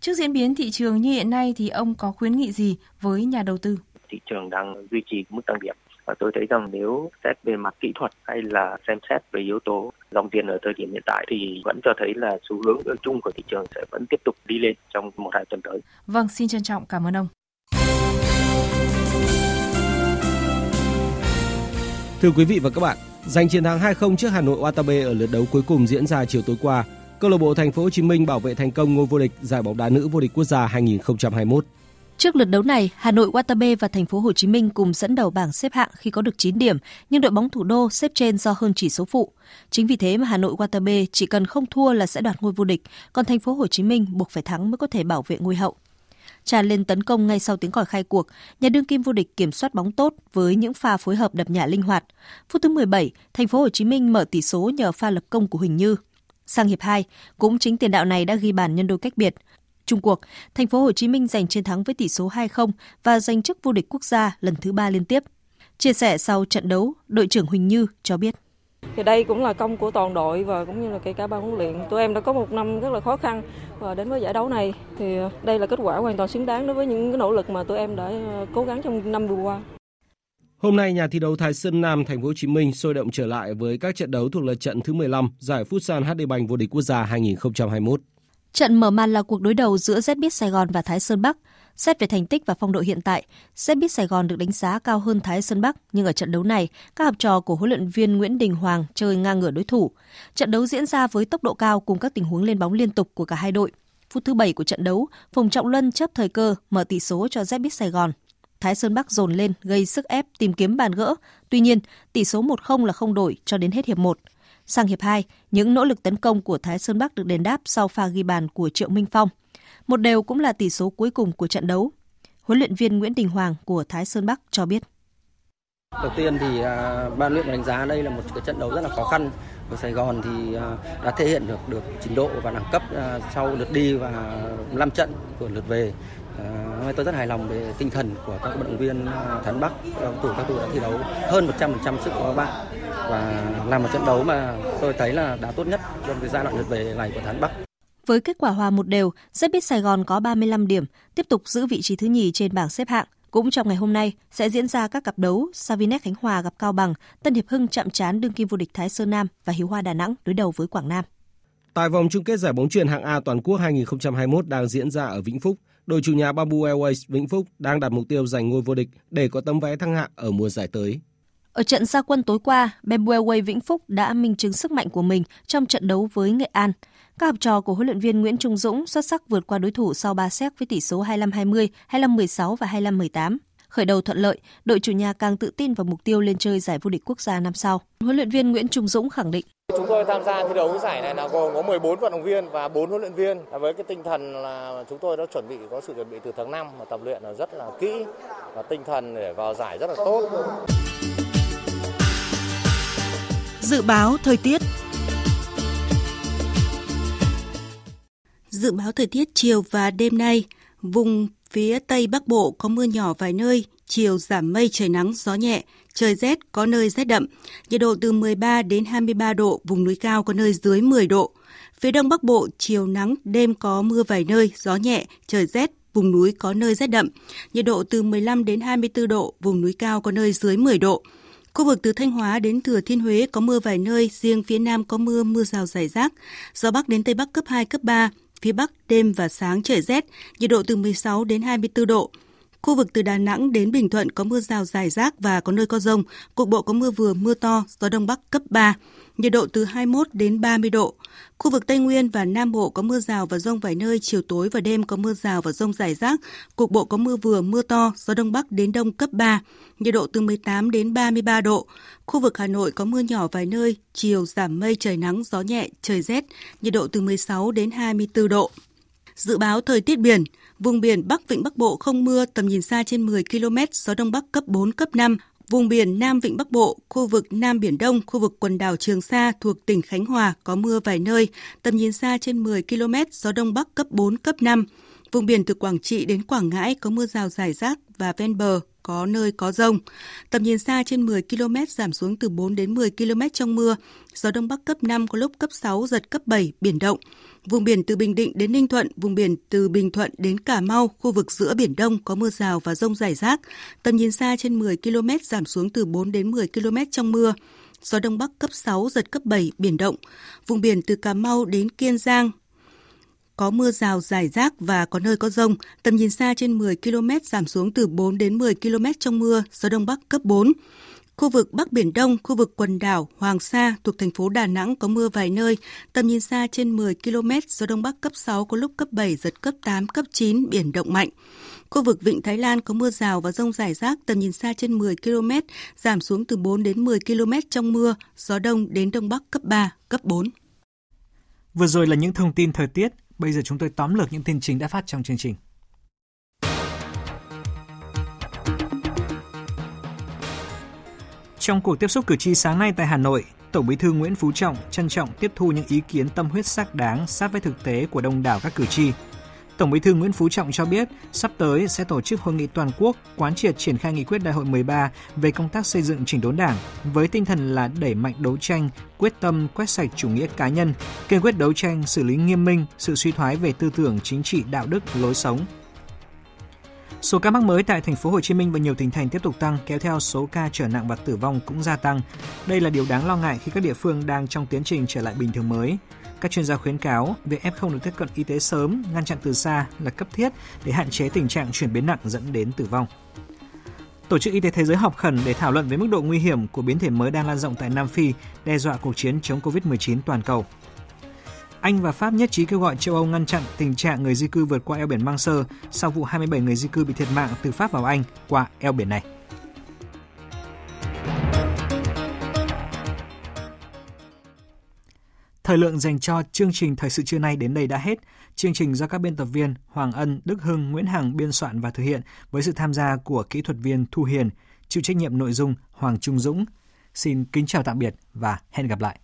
Trước diễn biến thị trường như hiện nay thì ông có khuyến nghị gì với nhà đầu tư? Thị trường đang duy trì mức tăng điểm và tôi thấy rằng nếu xét về mặt kỹ thuật hay là xem xét về yếu tố dòng tiền ở thời điểm hiện tại thì vẫn cho thấy là xu hướng chung của thị trường sẽ vẫn tiếp tục đi lên trong một hai tuần tới. Vâng, xin trân trọng cảm ơn ông. Thưa quý vị và các bạn, giành chiến thắng 2-0 trước Hà Nội Watabe ở lượt đấu cuối cùng diễn ra chiều tối qua, câu lạc bộ Thành phố Hồ Chí Minh bảo vệ thành công ngôi vô địch giải bóng đá nữ vô địch quốc gia 2021. Trước lượt đấu này, Hà Nội Watabe và Thành phố Hồ Chí Minh cùng dẫn đầu bảng xếp hạng khi có được 9 điểm, nhưng đội bóng thủ đô xếp trên do hơn chỉ số phụ. Chính vì thế mà Hà Nội Watabe chỉ cần không thua là sẽ đoạt ngôi vô địch, còn Thành phố Hồ Chí Minh buộc phải thắng mới có thể bảo vệ ngôi hậu. Tràn lên tấn công ngay sau tiếng còi khai cuộc, nhà đương kim vô địch kiểm soát bóng tốt với những pha phối hợp đập nhả linh hoạt. Phút thứ 17, Thành phố Hồ Chí Minh mở tỷ số nhờ pha lập công của Huỳnh Như. Sang hiệp 2, cũng chính tiền đạo này đã ghi bàn nhân đôi cách biệt. Trung cuộc, Thành phố Hồ Chí Minh giành chiến thắng với tỷ số 2-0 và giành chức vô địch quốc gia lần thứ ba liên tiếp. Chia sẻ sau trận đấu, đội trưởng Huỳnh Như cho biết. Thì đây cũng là công của toàn đội và cũng như là kể cả ban huấn luyện. Tụi em đã có một năm rất là khó khăn và đến với giải đấu này thì đây là kết quả hoàn toàn xứng đáng đối với những cái nỗ lực mà tụi em đã ờ, cố gắng trong năm vừa qua. Hôm nay nhà thi đấu Thái Sơn Nam Thành phố Hồ Chí Minh sôi động trở lại với các trận đấu thuộc lượt trận thứ 15 giải Futsal HD Bank vô địch quốc gia 2021. Trận mở màn là cuộc đối đầu giữa ZBit Sài Gòn và Thái Sơn Bắc. Xét về thành tích và phong độ hiện tại, ZBit Sài Gòn được đánh giá cao hơn Thái Sơn Bắc, nhưng ở trận đấu này, các học trò của huấn luyện viên Nguyễn Đình Hoàng chơi ngang ngửa đối thủ. Trận đấu diễn ra với tốc độ cao cùng các tình huống lên bóng liên tục của cả hai đội. Phút thứ 7 của trận đấu, Phùng Trọng Lân chấp thời cơ mở tỷ số cho ZBit Sài Gòn. Thái Sơn Bắc dồn lên gây sức ép tìm kiếm bàn gỡ. Tuy nhiên, tỷ số 1-0 là không đổi cho đến hết hiệp 1. Sang hiệp 2, những nỗ lực tấn công của Thái Sơn Bắc được đền đáp sau pha ghi bàn của Triệu Minh Phong. Một đều cũng là tỷ số cuối cùng của trận đấu. Huấn luyện viên Nguyễn Đình Hoàng của Thái Sơn Bắc cho biết. Đầu tiên thì uh, ban luyện đánh giá đây là một cái trận đấu rất là khó khăn. của Sài Gòn thì uh, đã thể hiện được được trình độ và đẳng cấp uh, sau lượt đi và 5 trận của lượt về. À, tôi rất hài lòng về tinh thần của các vận động viên Thái Bắc, các thủ các thủ đã thi đấu hơn 100% sức của các bạn và làm một trận đấu mà tôi thấy là đã tốt nhất trong cái giai đoạn lượt về này của Thái Bắc. Với kết quả hòa một đều, ZBit Sài Gòn có 35 điểm, tiếp tục giữ vị trí thứ nhì trên bảng xếp hạng. Cũng trong ngày hôm nay sẽ diễn ra các cặp đấu Savinet Khánh Hòa gặp Cao Bằng, Tân Hiệp Hưng chạm trán đương kim vô địch Thái Sơn Nam và Hiếu Hoa Đà Nẵng đối đầu với Quảng Nam. Tại vòng chung kết giải bóng chuyền hạng A toàn quốc 2021 đang diễn ra ở Vĩnh Phúc, đội chủ nhà Bamboo Airways Vĩnh Phúc đang đặt mục tiêu giành ngôi vô địch để có tấm vé thăng hạng ở mùa giải tới. Ở trận gia quân tối qua, Bamboo Airways Vĩnh Phúc đã minh chứng sức mạnh của mình trong trận đấu với Nghệ An. Các học trò của huấn luyện viên Nguyễn Trung Dũng xuất sắc vượt qua đối thủ sau 3 set với tỷ số 25-20, 25-16 và 25-18. Khởi đầu thuận lợi, đội chủ nhà càng tự tin vào mục tiêu lên chơi giải vô địch quốc gia năm sau. Huấn luyện viên Nguyễn Trung Dũng khẳng định. Chúng tôi tham gia thi đấu giải này là gồm có 14 vận động viên và 4 huấn luyện viên. Với cái tinh thần là chúng tôi đã chuẩn bị có sự chuẩn bị từ tháng 5 và tập luyện là rất là kỹ và tinh thần để vào giải rất là tốt. Dự báo thời tiết Dự báo thời tiết chiều và đêm nay, vùng phía Tây Bắc Bộ có mưa nhỏ vài nơi, chiều giảm mây trời nắng gió nhẹ, trời rét có nơi rét đậm, nhiệt độ từ 13 đến 23 độ, vùng núi cao có nơi dưới 10 độ. Phía Đông Bắc Bộ chiều nắng, đêm có mưa vài nơi, gió nhẹ, trời rét, vùng núi có nơi rét đậm, nhiệt độ từ 15 đến 24 độ, vùng núi cao có nơi dưới 10 độ. Khu vực từ Thanh Hóa đến Thừa Thiên Huế có mưa vài nơi, riêng phía Nam có mưa, mưa rào rải rác. Gió Bắc đến Tây Bắc cấp 2, cấp 3, phía Bắc đêm và sáng trời rét, nhiệt độ từ 16 đến 24 độ. Khu vực từ Đà Nẵng đến Bình Thuận có mưa rào rải rác và có nơi có rông, cục bộ có mưa vừa mưa to, gió đông bắc cấp 3, nhiệt độ từ 21 đến 30 độ. Khu vực Tây Nguyên và Nam Bộ có mưa rào và rông vài nơi, chiều tối và đêm có mưa rào và rông rải rác, cục bộ có mưa vừa mưa to, gió đông bắc đến đông cấp 3, nhiệt độ từ 18 đến 33 độ. Khu vực Hà Nội có mưa nhỏ vài nơi, chiều giảm mây trời nắng, gió nhẹ, trời rét, nhiệt độ từ 16 đến 24 độ. Dự báo thời tiết biển, vùng biển Bắc Vịnh Bắc Bộ không mưa, tầm nhìn xa trên 10 km, gió Đông Bắc cấp 4, cấp 5. Vùng biển Nam Vịnh Bắc Bộ, khu vực Nam Biển Đông, khu vực quần đảo Trường Sa thuộc tỉnh Khánh Hòa có mưa vài nơi, tầm nhìn xa trên 10 km, gió Đông Bắc cấp 4, cấp 5. Vùng biển từ Quảng Trị đến Quảng Ngãi có mưa rào rải rác và ven bờ có nơi có rông. Tầm nhìn xa trên 10 km giảm xuống từ 4 đến 10 km trong mưa. Gió Đông Bắc cấp 5 có lúc cấp 6, giật cấp 7, biển động. Vùng biển từ Bình Định đến Ninh Thuận, vùng biển từ Bình Thuận đến Cà Mau, khu vực giữa Biển Đông có mưa rào và rông rải rác. Tầm nhìn xa trên 10 km giảm xuống từ 4 đến 10 km trong mưa. Gió Đông Bắc cấp 6, giật cấp 7, biển động. Vùng biển từ Cà Mau đến Kiên Giang, có mưa rào rải rác và có nơi có rông, tầm nhìn xa trên 10 km giảm xuống từ 4 đến 10 km trong mưa, gió đông bắc cấp 4. Khu vực Bắc Biển Đông, khu vực quần đảo Hoàng Sa thuộc thành phố Đà Nẵng có mưa vài nơi, tầm nhìn xa trên 10 km, gió Đông Bắc cấp 6 có lúc cấp 7, giật cấp 8, cấp 9, biển động mạnh. Khu vực Vịnh Thái Lan có mưa rào và rông rải rác tầm nhìn xa trên 10 km, giảm xuống từ 4 đến 10 km trong mưa, gió đông đến đông bắc cấp 3, cấp 4. Vừa rồi là những thông tin thời tiết, bây giờ chúng tôi tóm lược những tin chính đã phát trong chương trình. Trong cuộc tiếp xúc cử tri sáng nay tại Hà Nội, Tổng Bí thư Nguyễn Phú Trọng trân trọng tiếp thu những ý kiến tâm huyết xác đáng sát với thực tế của đông đảo các cử tri. Tổng Bí thư Nguyễn Phú Trọng cho biết, sắp tới sẽ tổ chức hội nghị toàn quốc quán triệt triển khai nghị quyết đại hội 13 về công tác xây dựng chỉnh đốn Đảng với tinh thần là đẩy mạnh đấu tranh, quyết tâm quét sạch chủ nghĩa cá nhân, kiên quyết đấu tranh xử lý nghiêm minh sự suy thoái về tư tưởng chính trị, đạo đức, lối sống, Số ca mắc mới tại thành phố Hồ Chí Minh và nhiều tỉnh thành tiếp tục tăng, kéo theo số ca trở nặng và tử vong cũng gia tăng. Đây là điều đáng lo ngại khi các địa phương đang trong tiến trình trở lại bình thường mới. Các chuyên gia khuyến cáo việc F0 được tiếp cận y tế sớm, ngăn chặn từ xa là cấp thiết để hạn chế tình trạng chuyển biến nặng dẫn đến tử vong. Tổ chức Y tế Thế giới họp khẩn để thảo luận về mức độ nguy hiểm của biến thể mới đang lan rộng tại Nam Phi, đe dọa cuộc chiến chống COVID-19 toàn cầu. Anh và Pháp nhất trí kêu gọi châu Âu ngăn chặn tình trạng người di cư vượt qua eo biển Mang Sơ sau vụ 27 người di cư bị thiệt mạng từ Pháp vào Anh qua eo biển này. Thời lượng dành cho chương trình Thời sự trưa nay đến đây đã hết. Chương trình do các biên tập viên Hoàng Ân, Đức Hưng, Nguyễn Hằng biên soạn và thực hiện với sự tham gia của kỹ thuật viên Thu Hiền, chịu trách nhiệm nội dung Hoàng Trung Dũng. Xin kính chào tạm biệt và hẹn gặp lại.